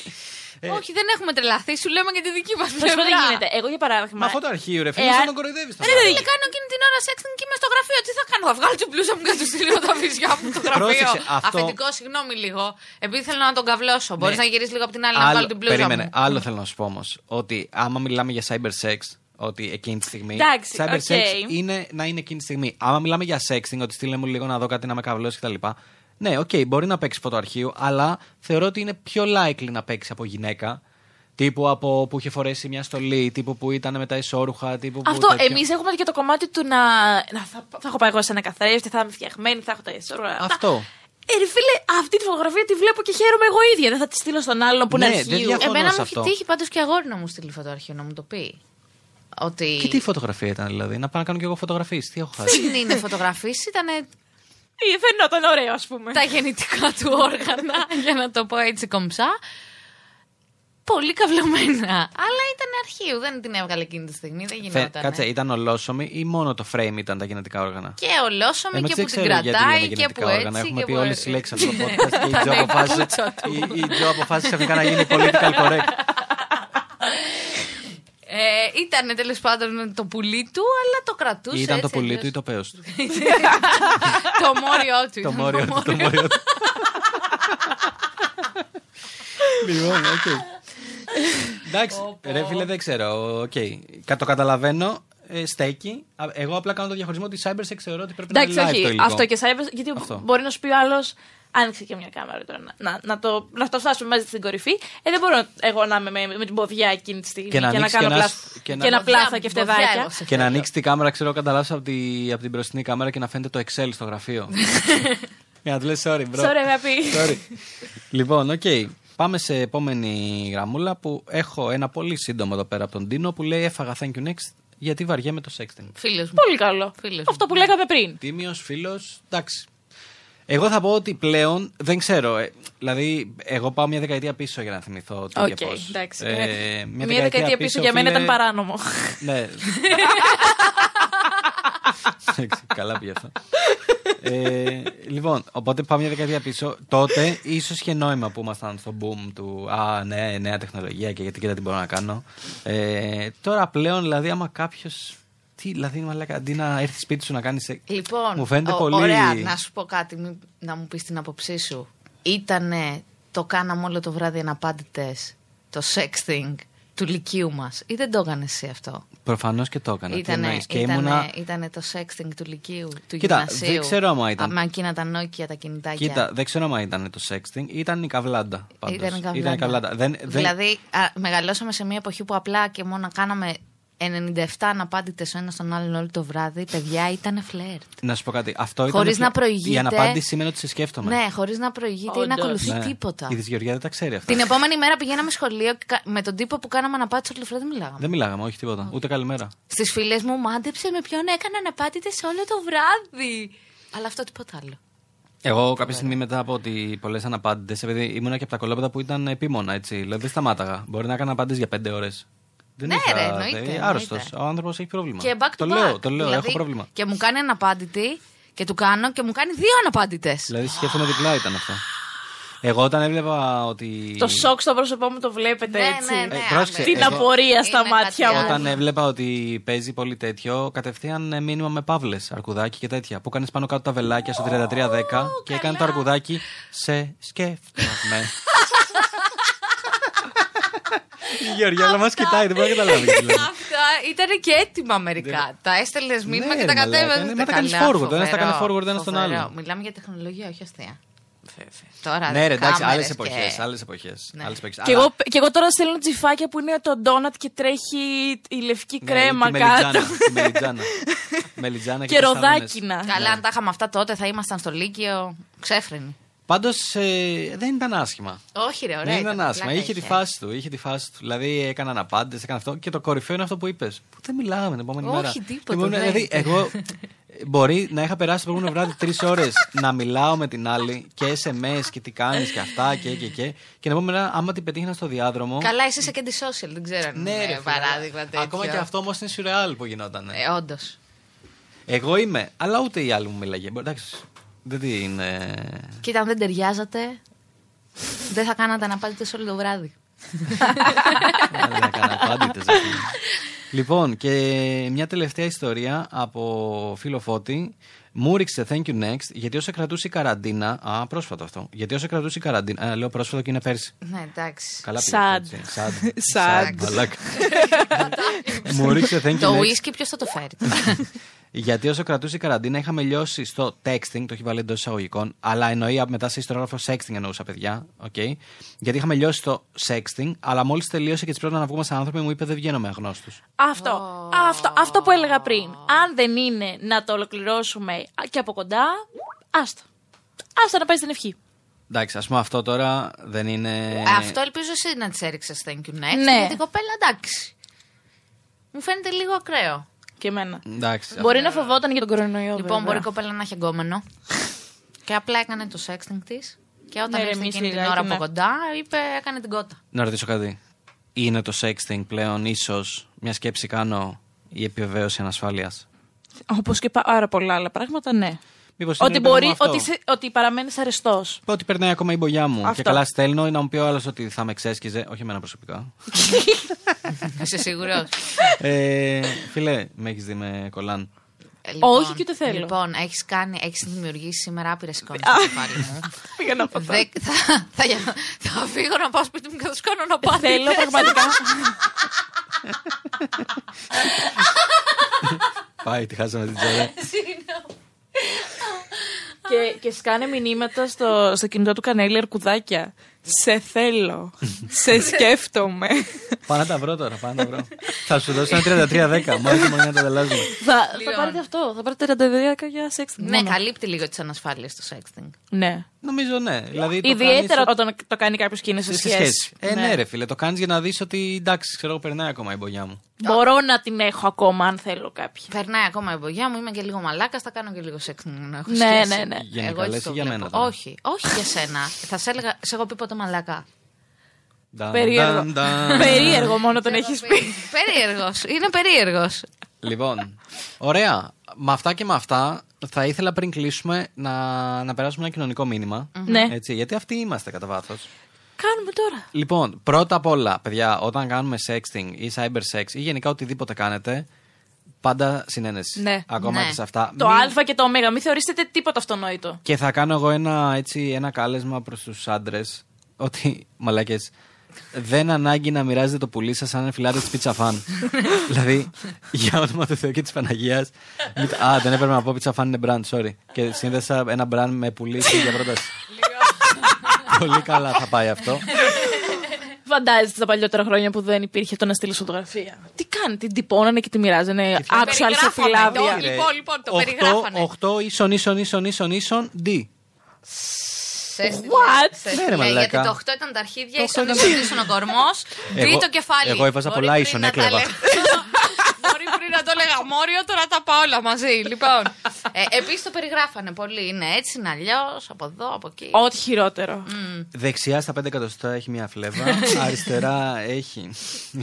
B: Ε,
C: Όχι, δεν έχουμε τρελαθεί. Σου λέμε και τη δική μας
D: Θα σου πω τι
C: πλευρά.
D: γίνεται. Εγώ για παράδειγμα.
B: Μα φώτο αρχείου, ρε φίλε,
D: Εάν-
B: σαν τον κοροϊδεύεις.
C: Ρε, δεν κάνω εκείνη την ώρα sexting και είμαι στο γραφείο. Τι θα κάνω, θα βγάλω την μπλούζα μου και θα του στείλω τα βυζιά μου στο γραφείο.
B: Πρόσεξε, αυτό-
C: Αφεντικό, συγγνώμη λίγο. Επειδή θέλω να τον καβλώσω. Μπορείς να γυρίσεις λίγο από την άλλη να βγάλω την μπλούζα
B: Ναι. περίμενε,
C: μου.
B: άλλο θέλω να σου πω όμως. Ότι άμα μιλάμε για cyber sex, ότι εκείνη τη στιγμή.
D: Εντάξει,
B: cyber
D: OK.
B: sex είναι να είναι εκείνη τη στιγμή. Άμα μιλάμε για sexting, ότι στείλε μου λίγο να δω κάτι να με καβλώσει κτλ. Ναι, οκ, μπορεί να παίξει φωτοαρχείο, αλλά θεωρώ ότι είναι πιο likely να παίξει από γυναίκα. Τύπου από που είχε φορέσει μια στολή, τύπου που ήταν με τα ισόρουχα, τύπου που.
D: Αυτό,
B: τέτοιο.
D: εμείς έχουμε και το κομμάτι του να. να θα, θα έχω πάει εγώ σε ένα καθρέφτη, θα είμαι φτιαγμένη, θα έχω τα ισόρουχα.
B: Αυτό.
D: Ε, ρε φίλε, αυτή τη φωτογραφία τη βλέπω και χαίρομαι εγώ ίδια. Δεν θα τη στείλω στον άλλον που
B: Ναι,
D: είναι
B: δεν
D: αρχείο.
B: διαφωνώ.
C: Εμένα
B: σε
C: μου έχει
B: αυτό.
C: τύχει πάντως και αγόρι να μου στείλει φωτοαρχείο να μου το πει. Ότι.
B: Και τι φωτογραφία ήταν δηλαδή, να πάω να κάνω κι εγώ φωτογραφίε. Τι έχω χάσει.
C: Δεν είναι φωτογραφίε, ήταν
D: Ε, Φαινόταν ωραίο, ας πούμε.
C: τα γεννητικά του όργανα, (laughs) για να το πω έτσι κομψά. Πολύ καυλωμένα. Αλλά ήταν αρχείο, δεν την έβγαλε εκείνη τη στιγμή, δεν
B: Φε-
C: γινόταν.
B: Κάτσε, ήταν ολόσωμη ή μόνο το frame ήταν τα γενετικά όργανα;
C: Και ολόσωμη
B: Εμείς
C: και
B: δεν
C: που την
B: ξέρω γιατί
C: κρατάει
B: λέμε
C: και
B: γενετικά
C: που
B: όργανα.
C: έτσι.
B: Έχουμε
C: και
B: πει
C: που-
B: όλε τι λέξει αυτό το
C: Ναι.
B: podcast και (laughs) η
C: Ήταν
B: Τζο αποφάσισε,
C: πούτσο του.
B: η, η Τζο αποφάσισε ξαφνικά να γίνει political correct.
C: Ε, ήταν τέλος πάντων το πουλί του, αλλά το κρατούσε.
B: Ήταν το
C: έτσι,
B: πουλί
C: αλλιώς.
B: του ή το πέος του; (laughs)
C: το μόριό του.
B: το
C: ήταν
B: μόριο του. Το μόριο του. (laughs) Λοιπόν, οκ. Εντάξει, ρε φίλε, δεν ξέρω. οκ. Κα- Το καταλαβαίνω. ε, Στέκει. Α, Εγώ απλά κάνω το διαχωρισμό ότι cybersex θεωρώ ότι πρέπει
D: Εντάξει,
B: να είναι live
D: όχι.
B: το υλικό.
D: Αυτό και cyber. Γιατί
B: Αυτό.
D: μπορεί να σου πει ο άλλος. Άνοιξε και μια κάμερα τώρα. Να, να, να, το, να το φτάσουμε μαζί στην κορυφή. Ε, δεν μπορώ εγώ να είμαι με, με την ποδιά εκείνη τη στιγμή
B: Και
D: και
B: να
D: να,
B: ανοίξει
D: κάνω
B: και να
D: πλάθ-
B: σ- και
D: και,
B: να-
D: να πλάθα
C: Ποδιά,
D: και
C: ποδιά,
D: κεφτεδάκια.
C: εγώ σε
B: Και να
C: θέλω.
B: ανοίξει την κάμερα, ξέρω, κατά λάθος από, τη, από την μπροστινή κάμερα και να φαίνεται το Excel στο γραφείο. (laughs) Για να του λες, sorry, bro.
D: Sorry, αγάπη.
B: Sorry. λοιπόν, οκ. Πάμε σε επόμενη γραμμούλα που έχω ένα πολύ σύντομο εδώ πέρα από τον Τίνο που λέει Έφαγα thank you next γιατί βαριέμαι το sexting.
C: Φίλος μου.
D: Πολύ καλό.
C: Φίλος
D: Αυτό
C: μου.
D: που λέγαμε πριν.
B: Τίμιος, φίλος, εντάξει. Εγώ θα πω ότι πλέον δεν ξέρω. ε, δηλαδή, εγώ πάω μια δεκαετία πίσω για να θυμηθώ τι
D: Οκ,
B: και πώς.
D: εντάξει.
B: Ε,
D: μια, δεκαετία πίσω για μένα
B: φίλε,
D: ήταν παράνομο.
B: Ναι. Εντάξει, Καλά πήγε αυτό. Ε, λοιπόν, οπότε πάω μια δεκαετία πίσω. Τότε ίσως είχε νόημα που ήμασταν στο boom του Α, ναι, νέα τεχνολογία και γιατί κοίτα τι μπορώ να κάνω. Ε, τώρα πλέον, δηλαδή, άμα κάποιος. Τι, δηλαδή, μαλάκα, αντί να έρθεις σπίτι σου να κάνεις.
C: Λοιπόν,
B: μου φαίνεται
C: ο-
B: πολύ.
C: ωραία, να σου πω κάτι, μη- να μου πεις την άποψή σου. Ήτανε το κάναμε όλο το βράδυ αναπάντητες, το sexting του λυκείου μας ή δεν το έκανε εσύ αυτό;
B: Προφανώς και το έκανα. Τι
C: Ήτανε,
B: εννοείς, και
C: ήτανε,
B: ήμουνα.
C: ήτανε το sexting του λυκείου, του
B: Κοίτα,
C: γυμνασίου.
B: δεν ξέρω άμα ήταν.
C: Α, Με εκείνα τα νόκια, τα κινητάκια.
B: Κοίτα, δεν ξέρω αν ήταν το sexting, ήταν η καβλάντα. Πάντως.
C: Ήταν η καβλάντα.
B: Ήταν η καβλάντα. Δεν, δεν,
C: Δηλαδή, α, μεγαλώσαμε σε μια εποχή που απλά και μόνο κάναμε 97 αναπάντητες ο ένα τον άλλον όλο το βράδυ. Παιδιά, ήταν φλερτ.
B: Να σου πω κάτι. Αυτό ήταν.
C: Χωρίς
B: φλε-
C: να προηγείται.
B: Η αναπάντηση σημαίνει ότι σε σκέφτομαι.
C: Ναι, χωρίς να προηγείται ή να
D: Όντως.
C: ακολουθεί
B: Ναι.
C: τίποτα.
B: Η Δυσγεωργία δεν τα ξέρει αυτά.
C: Την επόμενη μέρα πηγαίναμε σχολείο και κα- με τον τύπο που κάναμε αναπάτηση όλο το βράδυ μιλάγαμε.
B: Δεν μιλάγαμε, όχι τίποτα. Ούτε καλημέρα.
C: Στις φίλες μου, μάντεψε με ποιον έκανε αναπάτητε όλο το βράδυ. Αλλά αυτό τίποτα άλλο.
B: Εγώ κάποια στιγμή μετά από ότι πολλές αναπάντητες, επειδή ήμουνα και από τα κολόπεδα που ήταν επίμονα, έτσι. Δηλαδή δεν σταμάταγα. Μπορεί να έκανα απάντηση για πέντε ώρες. Δεν
C: Ναι,
B: είχα.
C: ρε, εννοείται,
B: δεν- Άρρωστος.
C: εννοείται.
B: Ο άνθρωπος έχει πρόβλημα.
C: Και back to
B: το
C: back.
B: λέω, το λέω,
C: Δηλαδή,
B: έχω πρόβλημα.
C: Και μου κάνει αναπάντητη και του κάνω και μου κάνει δύο αναπάντητες.
B: Δηλαδή σκέφτομαι διπλά ήταν αυτό. Εγώ όταν έβλεπα ότι.
D: Το σοκ στο πρόσωπό μου το βλέπετε
C: Ναι,
D: έτσι.
C: ναι, ναι.
B: Ε, πρόσεξε,
D: Την
B: εγώ-
D: απορία στα
C: Είναι
D: μάτια
C: κάτι
D: μου.
C: άλλο.
B: Όταν έβλεπα ότι παίζει πολύ τέτοιο, κατευθείαν ε, μήνυμα με παύλες, αρκουδάκι και τέτοια. Που κάνεις πάνω κάτω τα βελάκια στο 3310 και έκανε το αρκουδάκι σε σκέφτομαι. (laughs) Η Γεωργία μας κοιτάει, δεν μπορεί να καταλάβει. τι λέμε.
C: Αυτά ήταν και έτοιμα μερικά. Τα έστελνες μήνυμα
B: Ναι,
C: και τα
B: ρε, μαλάκα,
C: κατέβαινες.
B: ναι, μα τα κάνεις forward, ο ένας τα κάνει forward ένας στον άλλον.
C: Μιλάμε για τεχνολογία, όχι αστεία. Τώρα,
B: Ναι, ρε, εντάξει,
C: κάμερες
B: άλλε
C: και-
B: εποχέ. Άλλες εποχές,
C: Ναι.
B: άλλες εποχές.
D: Και
B: Αλλά-
D: εγώ, και εγώ τώρα στέλνω τζιφάκια που είναι το ντόνατ και τρέχει η λευκή
B: Ναι,
D: κρέμα
B: τη
D: κάτω.
B: μελιτζάνα, τη Μελιτζάνα. (laughs) Μελιτζάνα
D: Και
B: πασταρούνες.
D: ροδάκινα.
C: Καλά, αν τα είχαμε αυτά τότε θα ήμασταν στο Λύκειο ξέφρενοι.
B: Πάντως δεν ήταν άσχημα.
C: Όχι, ρε, ωραία.
B: Δεν ήταν
C: ήταν,
B: άσχημα.
C: πλάκα
B: Είχε τη φάση του. Είχε τη φάση του. Δηλαδή έκαναν απάντες, έκανε αυτό. Και το κορυφαίο είναι αυτό που είπες. Που δεν μιλάγαμε την επόμενη
C: Όχι,
B: μέρα.
C: τίποτα,
B: Ήμουν-
C: δεν.
B: δηλαδή, εγώ μπορεί να είχα περάσει το προηγούμενο βράδυ τρεις ώρες να μιλάω με την άλλη και SMS και τι κάνεις και αυτά και και και. Και να πούμε μετά, άμα την πετύχαινα στο διάδρομο.
C: Καλά, εσύ είσαι και anti-social, δεν ξέρω αν
B: Ναι, ρε,
C: είναι
B: φίλε,
C: παράδειγμα τέτοιο.
B: Ακόμα και αυτό όμως είναι σουρεάλ που γινόταν.
C: Ε, Όντως.
B: Εγώ είμαι, αλλά ούτε η άλλη μου μιλάγε. Μπορεί, Εντάξει, δεν την. ε,
C: Κοίτα, αν δεν ταιριάζατε, δεν θα κάνατε να πάτε όλο το βράδυ.
B: δεν έκανα απάντητες, ρε φίλε. Λοιπόν, και μια τελευταία ιστορία από φίλο Φώτη. Μου ρίξε thank you next, γιατί όσο κρατούσε η καραντίνα. Α, πρόσφατο αυτό. Γιατί όσο κρατούσε η καραντίνα. Α, λέω πρόσφατο και είναι πέρσι.
C: Ναι, εντάξει.
B: Καλά πήγα.
D: Sad.
B: έτσι. Sad.
D: Sad.
B: μαλάκα. Μου ρίξε thank you
C: Το
B: next.
C: whisky ποιος θα το φέρει; (laughs)
B: Γιατί όσο κρατούσε η καραντίνα είχαμε λιώσει στο texting, το έχει βάλει εντός εισαγωγικών, αλλά εννοεί μετά σε ιστορόγραφο sexting εννοούσα παιδιά. Okay. Γιατί είχαμε λιώσει το sexting, αλλά μόλις τελείωσε και της πρώτα να βγούμε σαν άνθρωποι μου είπε δεν βγαίνω με αγνώστους.
D: Αυτό, αυτό, αυτό που έλεγα πριν. Αν δεν είναι να το ολοκληρώσουμε και από κοντά, άστο. Άστο να πάει στην ευχή.
B: Εντάξει, ας πούμε αυτό τώρα δεν είναι.
C: Αυτό ελπίζω εσύ να τη έριξες thank you next.
D: Ναι.
C: Γιατί η κοπέλα εντάξει. Μου φαίνεται λίγο ακραίο.
D: Και εμένα.
B: Εντάξει.
D: Μπορεί να φοβόταν για τον κορονοϊό.
C: Λοιπόν,
D: βέβαια.
C: μπορεί η κοπέλα να έχει εγκόμενο. και απλά έκανε το sexting της. Και όταν
D: Ναι,
C: ήρθε
D: ηρεμήσει
C: εκείνη την
D: λιγάκι,
C: ώρα
D: ναι.
C: από κοντά, είπε, έκανε την κότα.
B: Να ρωτήσω κάτι. Είναι το sexting πλέον ίσως μια σκέψη κάνω η επιβεβαίωση ανασφάλειας;
D: Όπως και πάρα πολλά άλλα πράγματα, ναι.
B: Μήπως
D: Ότι,
B: είναι, παιδί
D: μπορεί,
B: μου, αυτό;
D: ότι, σε- ότι παραμένεις αρεστός.
B: Πω ότι περνάει ακόμα η μπογιά μου.
D: Αυτό.
B: Και καλά στέλνω να μου πει ο άλλος ότι θα με εξέσκιζε. Όχι εμένα προσωπικά. (laughs)
C: Είσαι σίγουρος;
B: ε, φιλέ, με έχεις δει με κολάν.
D: Όχι και ούτε θέλω.
C: Λοιπόν, έχεις κάνει, έχεις δημιουργήσει σήμερα άπειρες εικόνες στο κεφάλι μου. (laughs)
D: Πήγα να πω.
C: Δε- θα, θα, θα φύγω να πάω σπίτι μου και θα τους κάνω να πάω.
D: Θέλω πραγματικά.
B: Πάει, τη χάσαμε την τζορέ. (laughs)
D: και, και σκάνε μηνύματα στο, στο κινητό του Κανέλη Αρκουδάκια. Σε θέλω. σε (laughs) σκέφτομαι.
B: Πάω να τα βρω τώρα, πάω να τα βρω. θα σου δώσω ένα 33-10, μόνο και μόνο να τα δελάζουμε.
D: θα, θα πάρετε αυτό. Θα πάρετε 32 για σεξ.
C: Ναι, καλύπτει λίγο τις ανασφάλειες του sexting.
D: Ναι.
B: Νομίζω ναι. Δηλαδή, το
D: Ιδιαίτερα
B: κάνεις
D: όταν το κάνει κάποιος και είναι σε
B: σε
D: σχέση.
B: Ε, ναι. ρε φίλε, το κάνεις για να δεις ότι εντάξει, ξέρω εγώ, περνάει ακόμα η μπογιά μου.
D: Μπορώ να την έχω ακόμα αν θέλω κάποια.
C: Περνάει ακόμα η μπογιά μου, είμαι και λίγο μαλάκας, θα κάνω και λίγο sexting να έχω
D: Ναι,
C: σχέση.
D: ναι, ναι.
B: Γενικά
C: Εγώ έτσι
B: λες
C: το
B: ή για
C: βλέπω.
B: μένα τώρα;
C: Όχι, όχι για σένα. θα σε έλεγα, σε έχω πει ποτέ μαλάκα.
B: Νταν,
D: Περίεργο.
B: νταν, νταν.
D: Περίεργο μόνο τον έχεις πει. (laughs)
C: περίεργος. Είναι περίεργος.
B: Λοιπόν, ωραία. Με αυτά και με αυτά θα ήθελα πριν κλείσουμε να, να περάσουμε ένα κοινωνικό μήνυμα.
D: Ναι.
B: Έτσι, γιατί αυτοί είμαστε κατά βάθος.
D: Κάνουμε τώρα.
B: Λοιπόν, πρώτα απ' όλα, παιδιά, όταν κάνουμε sexting ή cyber sex ή γενικά οτιδήποτε κάνετε, πάντα συνένεση.
D: Ναι.
B: Ακόμα
C: Ναι.
B: και σε αυτά.
D: Το
B: Μην-
D: Α και το Ω. Μην θεωρήσετε τίποτα αυτονόητο.
B: Και θα κάνω εγώ ένα, έτσι, ένα κάλεσμα προς τους άντρες ότι, μαλάκες, δεν ανάγκη να μοιράζετε το πουλί σας αν φυλάτε της πίτσα φαν. δηλαδή, για όνομα του Θεού και της Παναγίας. Α, δεν έπρεπε να πω πίτσα φαν είναι brand, sorry. Και σύνδεσα ένα brand με πουλί στην για πρόταση. Πολύ καλά θα πάει αυτό.
D: Φαντάζεστε τα παλιότερα χρόνια που δεν υπήρχε το να στείλεις φωτογραφία. Τι κάνει, την τυπώνανε και τη μοιράζανε actual σε
C: Περιγράφανε,
D: φυλάδια.
C: το- Λοιπόν, λοιπόν, το περιγράφανε.
B: 8 ίσον, ίσον, ίσον, ίσον, ίσον, D.
C: Σε έστειλε-
D: What?
C: σε
B: Ναι, ρε,
C: έστειλε,
B: μαλάκα.
C: γιατί το 8 ήταν τα αρχίδια,
B: Το
C: ίσον
B: οκτώ
C: ίσον
B: ήταν-
C: ίσον ο κορμός,
B: Εγώ-
C: τρίτο κεφάλι.
B: εγώ έβαζα
C: Μπορεί
B: πολλά
C: πριν
B: ίσον,
C: να τα
B: έκλεβα. (laughs)
C: λέγα- Μπορεί πριν να το έλεγα μόριο, τώρα τα πάω όλα μαζί. Λοιπόν, ε, επίσης το περιγράφανε πολύ. Είναι έτσι, είναι αλλιώς, από εδώ, από εκεί.
D: Ό,τι χειρότερο.
B: Δεξιά στα 5 εκατοστά έχει μια φλέβα. (laughs) αριστερά έχει.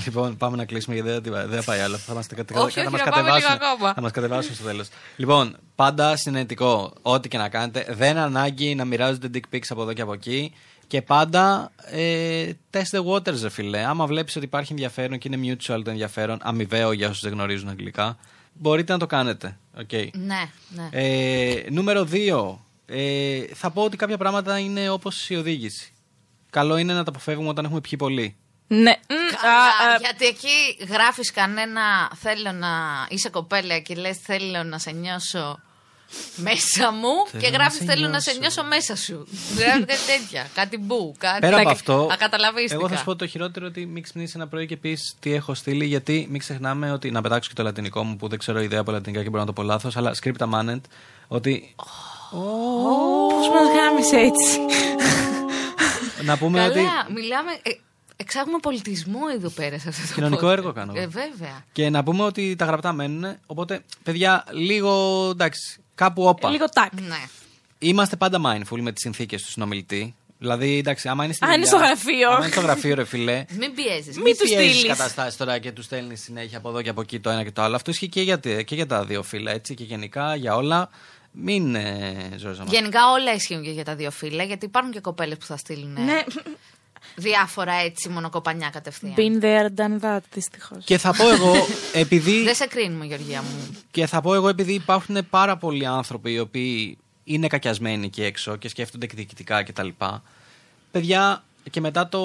B: Λοιπόν, πάμε να κλείσουμε γιατί δεν, δεν θα πάει άλλο. Θα μας, κατα-
C: Όχι,
B: θα
C: όχι,
B: μας
C: να πάμε λίγο
B: κατεβάσουν.
C: ακόμα.
B: Θα μας κατεβάσουν στο τέλος. Λοιπόν, πάντα συνενετικό. Ό,τι και να κάνετε. Δεν ανάγκη να μοιράζονται dick pics από εδώ και από εκεί. Και πάντα ε, test the waters, ρε φίλε. Άμα βλέπεις ότι υπάρχει ενδιαφέρον και είναι mutual το ενδιαφέρον, αμοιβαίο για όσους δεν γνωρίζουν αγγλικά, μπορείτε να το κάνετε. Okay.
C: Ναι, ναι.
B: Ε, νούμερο 2. Ε, θα πω ότι κάποια πράγματα είναι όπως η οδήγηση. Καλό είναι να τα αποφεύγουμε όταν έχουμε πιει πολύ.
D: Ναι. Μ,
C: Καλά,
D: α, α,
C: γιατί εκεί γράφεις κανένα θέλω να είσαι κοπέλα και λες θέλω να σε νιώσω μέσα μου
B: Θέλω
C: και
B: να
C: γράφεις
B: σε
C: θέλω να
B: νιώσω.
C: σε νιώσω μέσα σου. Γράφεις κάτι τέτοια, κάτι μπου, κάτι
B: Πέρα από αυτό,
C: ακαταλαβίστηκα.
B: εγώ θα σου πω το χειρότερο ότι μην ξυπνήσεις ένα πρωί και πεις τι έχω στείλει. Γιατί μην ξεχνάμε ότι. Να πετάξω και το λατινικό μου που δεν ξέρω ιδέα από λατινικά και μπορώ να το πω λάθος. Αλλά scripta manent ότι.
D: Πώς μας γάμισε έτσι.
B: να πούμε ότι.
C: Καλά, μιλάμε... ε, Εξάγουμε πολιτισμό εδώ πέρα σε αυτό το
B: Κοινωνικό
C: podcast.
B: έργο κάνω.
C: Ε, βέβαια.
B: Και να πούμε ότι τα γραπτά μένουν. Οπότε, παιδιά, λίγο εντάξει, κάπου όπα.
D: Λίγο τάκ.
C: Ναι.
B: Είμαστε πάντα mindful με τις συνθήκες του συνομιλητή. Δηλαδή, εντάξει, άμα είναι στη
D: Α, είναι
B: δουλειά-
D: στο γραφείο.
B: Άμα είναι στο γραφείο, ρε φιλέ.
C: Μην πιέζεις.
D: Μην τους
B: πιέζεις
D: στείλεις.
B: καταστάσεις τώρα και τους στέλνεις συνέχεια από εδώ και από εκεί το ένα και το άλλο. Αυτό ισχύει και για, τε- και για τα δύο φύλλα, έτσι και γενικά για όλα. Μην ε, ζόριζα
C: Γενικά όλα ισχύουν και για τα δύο φύλλα, γιατί υπάρχουν και κοπέλες που θα στείλουν
D: Ναι.
C: Διάφορα έτσι μονοκοπανιά κατευθείαν.
D: Been there, done that, δυστυχώς.
B: Και θα πω εγώ, (laughs) επειδή,
C: Δεν σε κρίνουμε, Γεωργία μου.
B: και θα πω εγώ, επειδή υπάρχουν πάρα πολλοί άνθρωποι οι οποίοι είναι κακιασμένοι εκεί έξω και σκέφτονται εκδικητικά κτλ. Παιδιά, και μετά το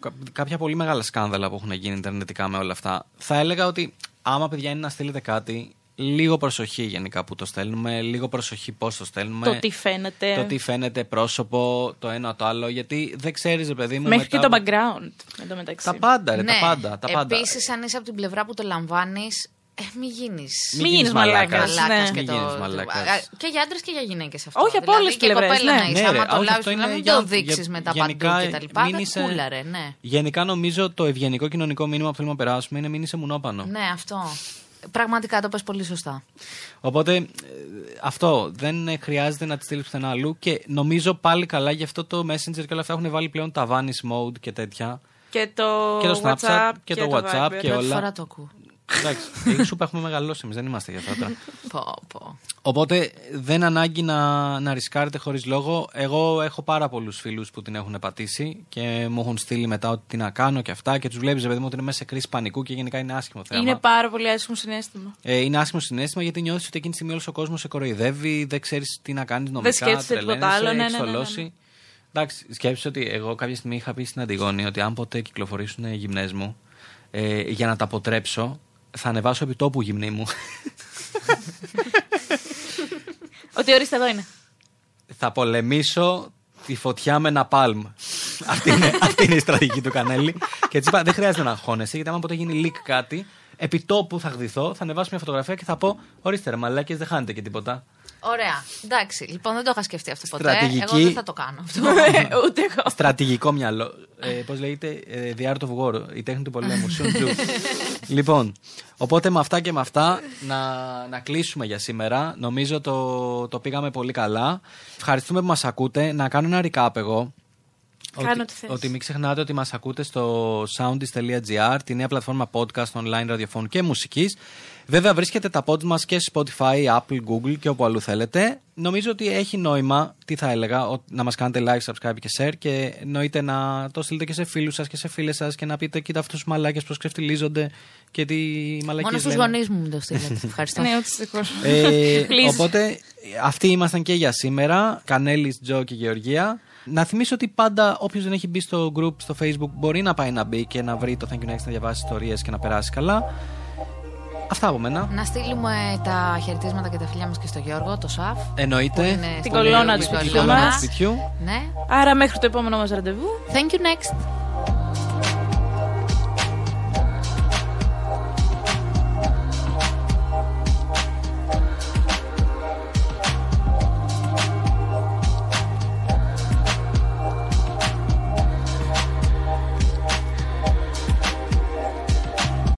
B: κα- κάποια πολύ μεγάλα σκάνδαλα που έχουν γίνει ιντερνετικά με όλα αυτά, θα έλεγα ότι άμα παιδιά είναι να στείλετε κάτι, λίγο προσοχή γενικά που το στέλνουμε, λίγο προσοχή πώς το στέλνουμε.
D: Το τι φαίνεται.
B: Το τι φαίνεται πρόσωπο, το ένα το άλλο, γιατί δεν ξέρεις, ρε παιδί μου.
D: Μέχρι και
B: μετά
D: το
B: από-
D: background. Εν τω μεταξύ.
B: Τα πάντα, ρε,
C: ναι.
B: τα πάντα. Τα πάντα.
C: Επίσης, αν είσαι από την πλευρά που το λαμβάνεις, ε, μην γίνει.
B: Μην
D: Μην
B: γίνεις
D: γίνεις μαλάκας.
B: μαλάκας.
C: Μαλάκας
D: Ναι.
C: και
B: Μην
C: το-
B: γίνεις
C: το-
B: μαλάκας.
C: α, Και για άντρες και για γυναίκες αυτό.
D: Όχι, από
C: δηλαδή,
D: όλες τις
C: και
D: πλευρές,
C: κοπέλα
D: ναι.
C: να είσαι.
B: Ναι, ρε,
C: άμα το
B: όχι,
C: λάβεις,
B: αυτό
C: να
B: είναι
C: μην
B: για-
C: το δείξεις
B: για-
C: μετά
B: γενικά,
C: παντού κτλ.
B: μην
C: Δεν
B: είσαι-
C: κούλαρε, ναι.
B: Γενικά νομίζω το ευγενικό κοινωνικό μήνυμα που θέλουμε να περάσουμε είναι μην είσαι μουνόπανο.
C: Ναι, αυτό. Πραγματικά το πες πολύ σωστά.
B: Οπότε ε, αυτό δεν ε, χρειάζεται να τη στείλεις πουθενά αλλού και νομίζω πάλι καλά γι' αυτό το Messenger και όλα αυτά έχουν βάλει πλέον τα vanish mode και τέτοια.
D: Και το,
B: Και το Snapchat
D: WhatsApp
B: και το WhatsApp
D: Viber.
B: και
C: Πρώτη
B: όλα.
C: φορά το ακούω.
B: Εντάξει, η σούπα έχουμε μεγαλώσει εμείς, δεν είμαστε για αυτά τώρα.
C: Πω, πω.
B: Οπότε δεν ανάγκη να, να ρισκάρετε χωρίς λόγο. Εγώ έχω πάρα πολλούς φίλους που την έχουν πατήσει και μου έχουν στείλει μετά ότι τι να κάνω και αυτά και τους βλέπεις, παιδί μου, ότι είναι μέσα σε κρίση πανικού και γενικά είναι άσχημο θέμα.
D: Είναι πάρα πολύ άσχημο συνέστημα.
B: Ε, είναι άσχημο συνέστημα γιατί νιώθεις ότι εκείνη τη στιγμή όλος ο κόσμος σε κοροϊδεύει, δεν ξέρεις τι να κάνεις νομικά.
D: σκέφτεσαι τίποτα
B: τρελαίνεσαι,
D: άλλο, ναι,
B: έχεις
D: ναι, ναι, ναι, ναι.
B: θολώσει. Εντάξει, σκέψου ότι εγώ κάποια στιγμή είχα πει στην Αντιγόνη ότι αν ποτέ κυκλοφορήσουν γυμνές μου, ε, για να τα αποτρέψω, θα ανεβάσω επί τόπου γυμνή μου.
D: Ότι ορίστε εδώ είναι.
B: θα πολεμήσω τη φωτιά με ένα παλμ. αυτή, είναι, (laughs) αυτή είναι η στρατηγική του Κανέλη. και έτσι είπα: Δεν χρειάζεται να αγχώνεσαι, γιατί άμα ποτέ γίνει leak κάτι, επί τόπου θα γδυθώ, θα ανεβάσω μια φωτογραφία και θα πω: Ορίστε, ρε μαλάκες, δεν χάνετε και τίποτα.
C: Ωραία. Εντάξει. Λοιπόν, δεν το είχα σκεφτεί αυτό ποτέ.
B: Στρατηγική.
C: Εγώ δεν θα το κάνω αυτό. (laughs)
D: Ούτε εγώ.
B: Στρατηγικό μυαλό. Ε, Πώς λέγεται, ε, The Art of War, η τέχνη του πολέμου. (laughs) Sun Tzu. λοιπόν, οπότε με αυτά και με αυτά να, να κλείσουμε για σήμερα. Νομίζω το, το πήγαμε πολύ καλά. Ευχαριστούμε που μας ακούτε. Να κάνω ένα recap εγώ.
D: Κάνε
B: ότι,
D: ό,τι θες.
B: ότι μην ξεχνάτε ότι μας ακούτε στο soundist.gr, τη νέα πλατφόρμα podcast online ραδιοφώνου και μουσικής. Βέβαια βρίσκεται τα pods μας και σε Spotify, Apple, Google και όπου αλλού θέλετε. Νομίζω ότι έχει νόημα, τι θα έλεγα, ο- να μας κάνετε like, subscribe και share και εννοείται να το στείλετε και σε φίλους σας και σε φίλες σας και να πείτε κοίτα αυτούς τους μαλάκες πώς ξεφτιλίζονται και τι μαλακίες
C: Μόνος στου
B: λένε».
C: γονείς μου μην το στείλετε. (laughs) Ευχαριστώ.
D: Ναι, ούτε δικό σου.
B: Ε, (laughs)
D: Please.
B: οπότε αυτοί ήμασταν και για σήμερα. Κανέλης, Τζο και Γεωργία. Να θυμίσω ότι πάντα όποιος δεν έχει μπει στο group στο facebook μπορεί να πάει να μπει και να βρει το Thank you Next, να διαβάσει ιστορίες και να περάσει καλά. Αυτά από μένα.
C: Να στείλουμε τα χαιρετίσματα και τα φιλιά μας και στο Γιώργο, το ΣΑΦ. που
B: Εννοείται.
C: είναι
D: Την
C: στο
D: κολόνα
C: Γιώργο,
D: του
C: στην
D: σπιτιού
B: Την κολόνα του
D: μας.
B: σπιτιού.
C: Ναι.
D: Άρα μέχρι το επόμενο μας ραντεβού.
C: Thank you next.